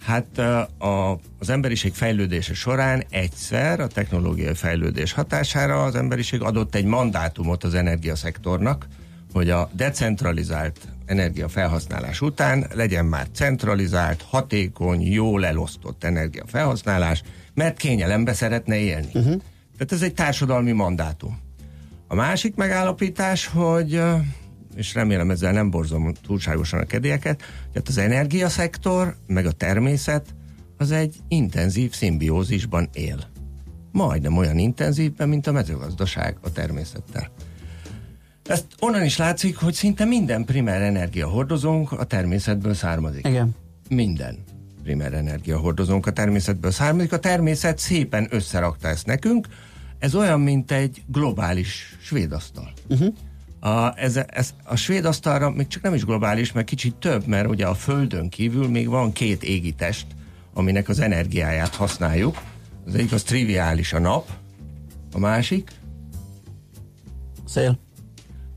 Hát a, az emberiség fejlődése során egyszer a technológiai fejlődés hatására az emberiség adott egy mandátumot az energiaszektornak, hogy a decentralizált energiafelhasználás után legyen már centralizált, hatékony, jól elosztott energiafelhasználás, mert kényelembe szeretne élni. Uh-huh. Tehát ez egy társadalmi mandátum. A másik megállapítás, hogy és remélem ezzel nem borzom túlságosan a kedélyeket, hogy az energiaszektor, meg a természet az egy intenzív szimbiózisban él. Majdnem olyan intenzívben, mint a mezőgazdaság a természettel. Ezt onnan is látszik, hogy szinte minden primer energiahordozónk a természetből származik. Igen. Minden primer energiahordozónk a természetből származik. A természet szépen összerakta ezt nekünk. Ez olyan, mint egy globális svédasztal. Uh-huh. A, ez, ez, a svéd asztalra még csak nem is globális, mert kicsit több, mert ugye a Földön kívül még van két égitest, aminek az energiáját használjuk. Az egyik az triviális a nap, a másik? Szél.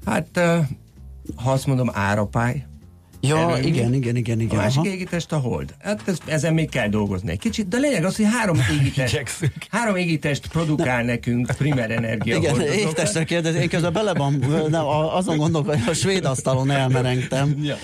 Hát, ha azt mondom árapály, Ja, erőmű. igen, igen, igen, igen. A másik égitest a hold. Hát ez, ezen még kell dolgozni egy kicsit, de lényeg az, hogy három [LAUGHS] égitest, három égitest produkál nekünk primer energia Igen, égitestre kérdez, én közben bele van, nem, azon gondolok, hogy a svéd asztalon elmerengtem. Ja.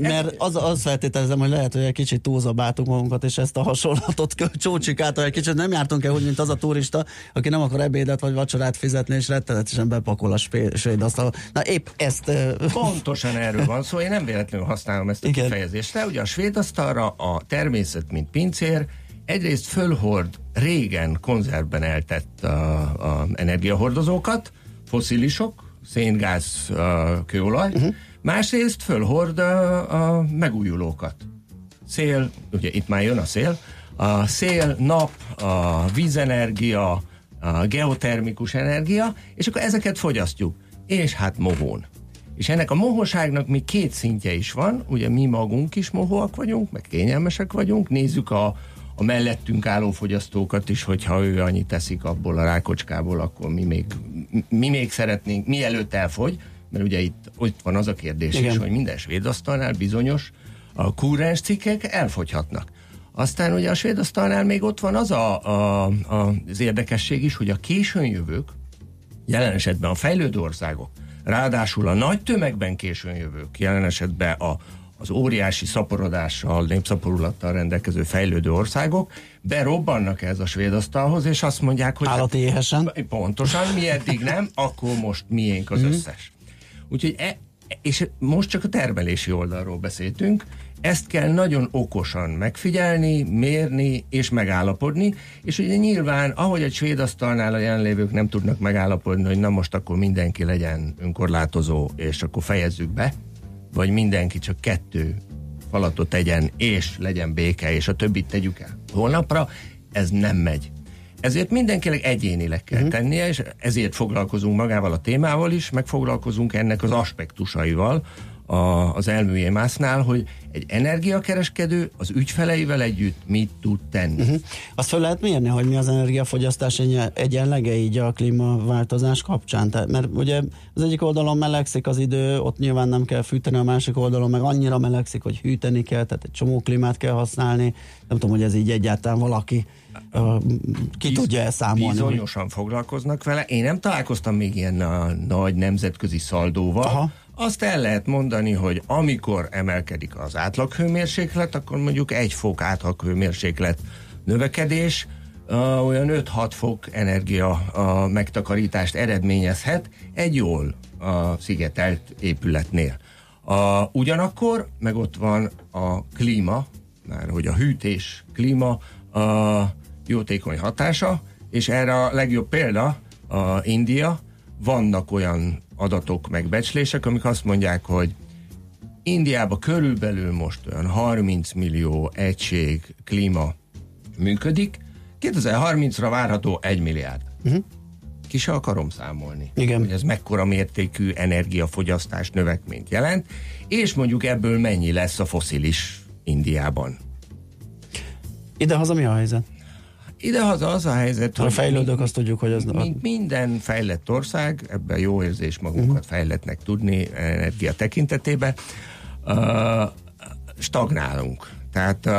Mert az, az feltételezem, hogy lehet, hogy egy kicsit túlzabáltuk magunkat, és ezt a hasonlatot csócsik át, hogy egy kicsit nem jártunk el úgy, mint az a turista, aki nem akar ebédet vagy vacsorát fizetni, és rettenetesen bepakol a svéd asztalon. Na épp ezt... Pontosan erről van szóval én nem véletlenül használom ezt a Igen. kifejezést. De ugye a svéd asztalra a természet, mint pincér, egyrészt fölhord régen konzervben eltett a, a energiahordozókat, foszilisok, széngáz, a kőolaj, uh-huh. másrészt fölhord a, a megújulókat. Szél, ugye itt már jön a szél, a szél, nap, a vízenergia, a geotermikus energia, és akkor ezeket fogyasztjuk. És hát mohón. És ennek a mohóságnak még két szintje is van, ugye mi magunk is mohóak vagyunk, meg kényelmesek vagyunk, nézzük a, a mellettünk álló fogyasztókat is, hogyha ő annyit teszik abból a rákocskából, akkor mi még, mi még szeretnénk, mielőtt elfogy, mert ugye itt ott van az a kérdés Igen. is, hogy minden svéd asztalnál bizonyos a kúrens cikkek elfogyhatnak. Aztán ugye a svéd asztalnál még ott van az a, a, a, az érdekesség is, hogy a későn jövők, jelen esetben a fejlődő országok, Ráadásul a nagy tömegben későn jövők, jelen esetben a, az óriási szaporodással, népszaporulattal rendelkező fejlődő országok berobbannak ez a svéd asztalhoz, és azt mondják, hogy... Állati éhesen. Pontosan, mi eddig nem, akkor most miénk az mm. összes. Úgyhogy e, és most csak a termelési oldalról beszéltünk, ezt kell nagyon okosan megfigyelni, mérni és megállapodni, és ugye nyilván, ahogy egy svéd asztalnál a jelenlévők nem tudnak megállapodni, hogy na most akkor mindenki legyen önkorlátozó, és akkor fejezzük be, vagy mindenki csak kettő falatot tegyen, és legyen béke, és a többit tegyük el holnapra, ez nem megy. Ezért mindenkinek egyénileg kell uh-huh. tennie, és ezért foglalkozunk magával a témával is, meg foglalkozunk ennek az aspektusaival a, az elműjémásznál, hogy egy energiakereskedő az ügyfeleivel együtt mit tud tenni. Uh-huh. Azt fel lehet mérni, hogy mi az energiafogyasztás egy- egyenlege így a klímaváltozás kapcsán? Tehát, mert ugye az egyik oldalon melegszik az idő, ott nyilván nem kell fűteni, a másik oldalon meg annyira melegszik, hogy hűteni kell, tehát egy csomó klímát kell használni. Nem tudom, hogy ez így egyáltalán valaki uh, ki tudja elszámolni. Bizonyosan foglalkoznak vele. Én nem találkoztam még ilyen a nagy nemzetközi szaldóval. Aha. Azt el lehet mondani, hogy amikor emelkedik az átlaghőmérséklet, akkor mondjuk egy fok átlaghőmérséklet növekedés uh, olyan 5-6 fok energia uh, megtakarítást eredményezhet egy jól uh, szigetelt épületnél. Uh, ugyanakkor meg ott van a klíma, már hogy a hűtés, klíma a jótékony hatása, és erre a legjobb példa a India. Vannak olyan adatok, meg becslések, amik azt mondják, hogy Indiában körülbelül most olyan 30 millió egység klíma működik, 2030-ra várható 1 milliárd. Uh-huh. Ki se akarom számolni. Igen. Hogy ez mekkora mértékű energiafogyasztás növekményt jelent, és mondjuk ebből mennyi lesz a foszilis Indiában. Idehaza mi a helyzet? Idehaza az a helyzet, A fejlődők azt tudjuk, hogy az... mint minden fejlett ország, ebben jó érzés magunkat uh-huh. fejlettnek tudni energia tekintetében, uh, stagnálunk. Tehát uh,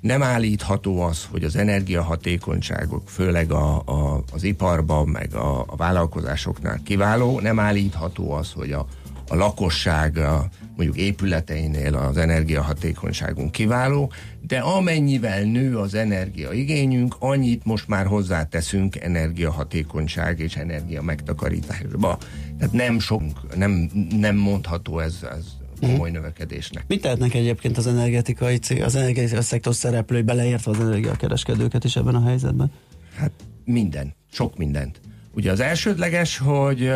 nem állítható az, hogy az energiahatékonyságok, főleg a, a, az iparban, meg a, a vállalkozásoknál kiváló, nem állítható az, hogy a, a lakosság a, mondjuk épületeinél az energiahatékonyságunk kiváló, de amennyivel nő az energiaigényünk, annyit most már hozzáteszünk energiahatékonyság és energia megtakarításba. Tehát nem sok, nem, nem mondható ez, ez komoly növekedésnek. Mit tehetnek egyébként az energetikai cég, az energetikai szektor szereplői, beleértve az energiakereskedőket is ebben a helyzetben? Hát minden, sok mindent. Ugye az elsődleges, hogy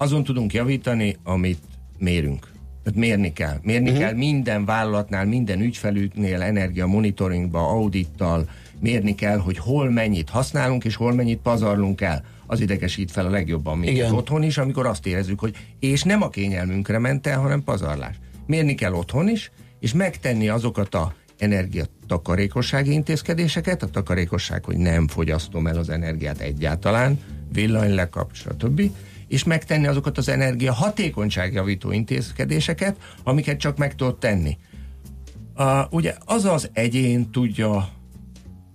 azon tudunk javítani, amit mérünk. Tehát mérni kell. Mérni uh-huh. kell minden vállalatnál, minden ügyfelüknél, energia monitoringba, audittal, mérni kell, hogy hol mennyit használunk, és hol mennyit pazarlunk el. Az idegesít fel a legjobban minket Igen. otthon is, amikor azt érezzük, hogy és nem a kényelmünkre ment el, hanem pazarlás. Mérni kell otthon is, és megtenni azokat a energiatakarékossági intézkedéseket, a takarékosság, hogy nem fogyasztom el az energiát egyáltalán, villany lekap, stb., és megtenni azokat az energia hatékonyságjavító intézkedéseket, amiket csak meg tudod tenni. Uh, ugye az az egyén tudja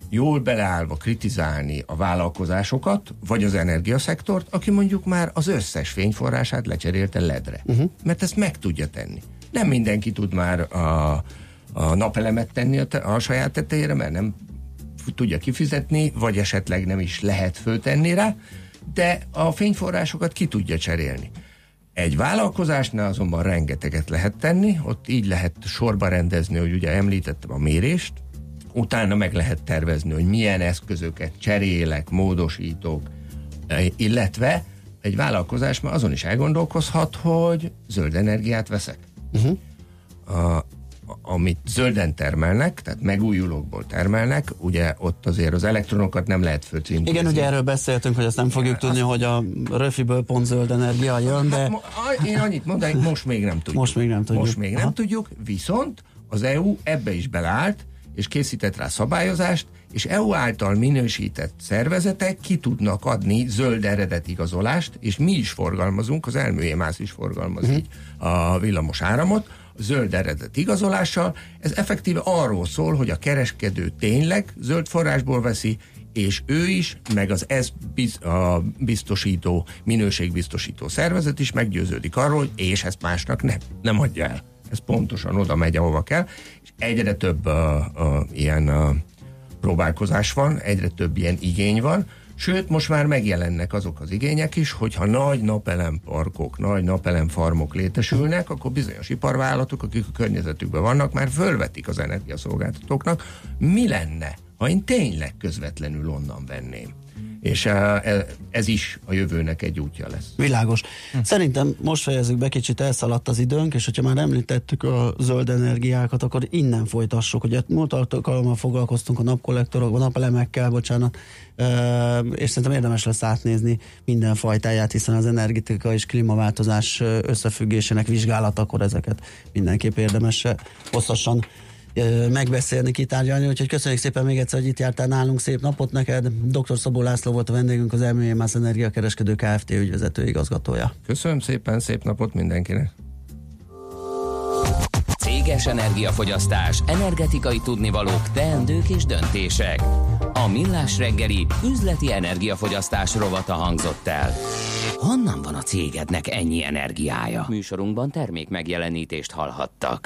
jól beleállva kritizálni a vállalkozásokat, vagy az energiaszektort, aki mondjuk már az összes fényforrását lecserélte ledre. Uh-huh. Mert ezt meg tudja tenni. Nem mindenki tud már a, a napelemet tenni a, te, a saját tetejére, mert nem tudja kifizetni, vagy esetleg nem is lehet föltenni rá, de a fényforrásokat ki tudja cserélni. Egy vállalkozásnál azonban rengeteget lehet tenni, ott így lehet sorba rendezni, hogy ugye említettem a mérést, utána meg lehet tervezni, hogy milyen eszközöket cserélek, módosítok, eh, illetve egy vállalkozás már azon is elgondolkozhat, hogy zöld energiát veszek. Uh-huh. A, amit zölden termelnek, tehát megújulókból termelnek, ugye ott azért az elektronokat nem lehet fölcímkézni. Igen, ugye erről beszéltünk, hogy azt nem fogjuk tudni, hogy a röfiből pont zöld energia jön, de... Hát, én annyit mondanék, most még nem tudjuk. Most még nem tudjuk. Most még nem Aha. tudjuk, viszont az EU ebbe is beleállt, és készített rá szabályozást, és EU által minősített szervezetek ki tudnak adni zöld eredet igazolást, és mi is forgalmazunk, az elműjémász is forgalmaz Mhm. így a villamos áramot, zöld eredet igazolással. Ez effektíve arról szól, hogy a kereskedő tényleg zöld forrásból veszi, és ő is, meg az ez biz, a biztosító, minőségbiztosító szervezet is meggyőződik arról, és ezt másnak nem, nem adja el. Ez pontosan oda megy, ahova kell, és egyre több uh, uh, ilyen uh, próbálkozás van, egyre több ilyen igény van, sőt, most már megjelennek azok az igények is, hogyha nagy napelemparkok, nagy napelemfarmok létesülnek, akkor bizonyos iparvállalatok, akik a környezetükben vannak, már fölvetik az energiaszolgáltatóknak, mi lenne, ha én tényleg közvetlenül onnan venném. És e, ez is a jövőnek egy útja lesz. Világos. Szerintem most fejezzük be, kicsit elszaladt az időnk, és hogyha már említettük a zöld energiákat, akkor innen folytassuk. Ugye múlt alkalommal foglalkoztunk a napkollektorokban, napelemekkel, bocsánat, e, és szerintem érdemes lesz átnézni minden fajtáját, hiszen az energetika és klímaváltozás összefüggésének vizsgálatakor ezeket mindenképp érdemes hosszasan megbeszélni, kitárgyalni, úgyhogy köszönjük szépen még egyszer, hogy itt jártál nálunk, szép napot neked. Dr. Szabó László volt a vendégünk, az Elműjémász Energiakereskedő Kft. ügyvezető igazgatója. Köszönöm szépen, szép napot mindenkinek! Céges energiafogyasztás, energetikai tudnivalók, teendők és döntések. A Millás reggeli üzleti energiafogyasztás rovata hangzott el. Honnan van a cégednek ennyi energiája? Műsorunkban termék megjelenítést hallhattak.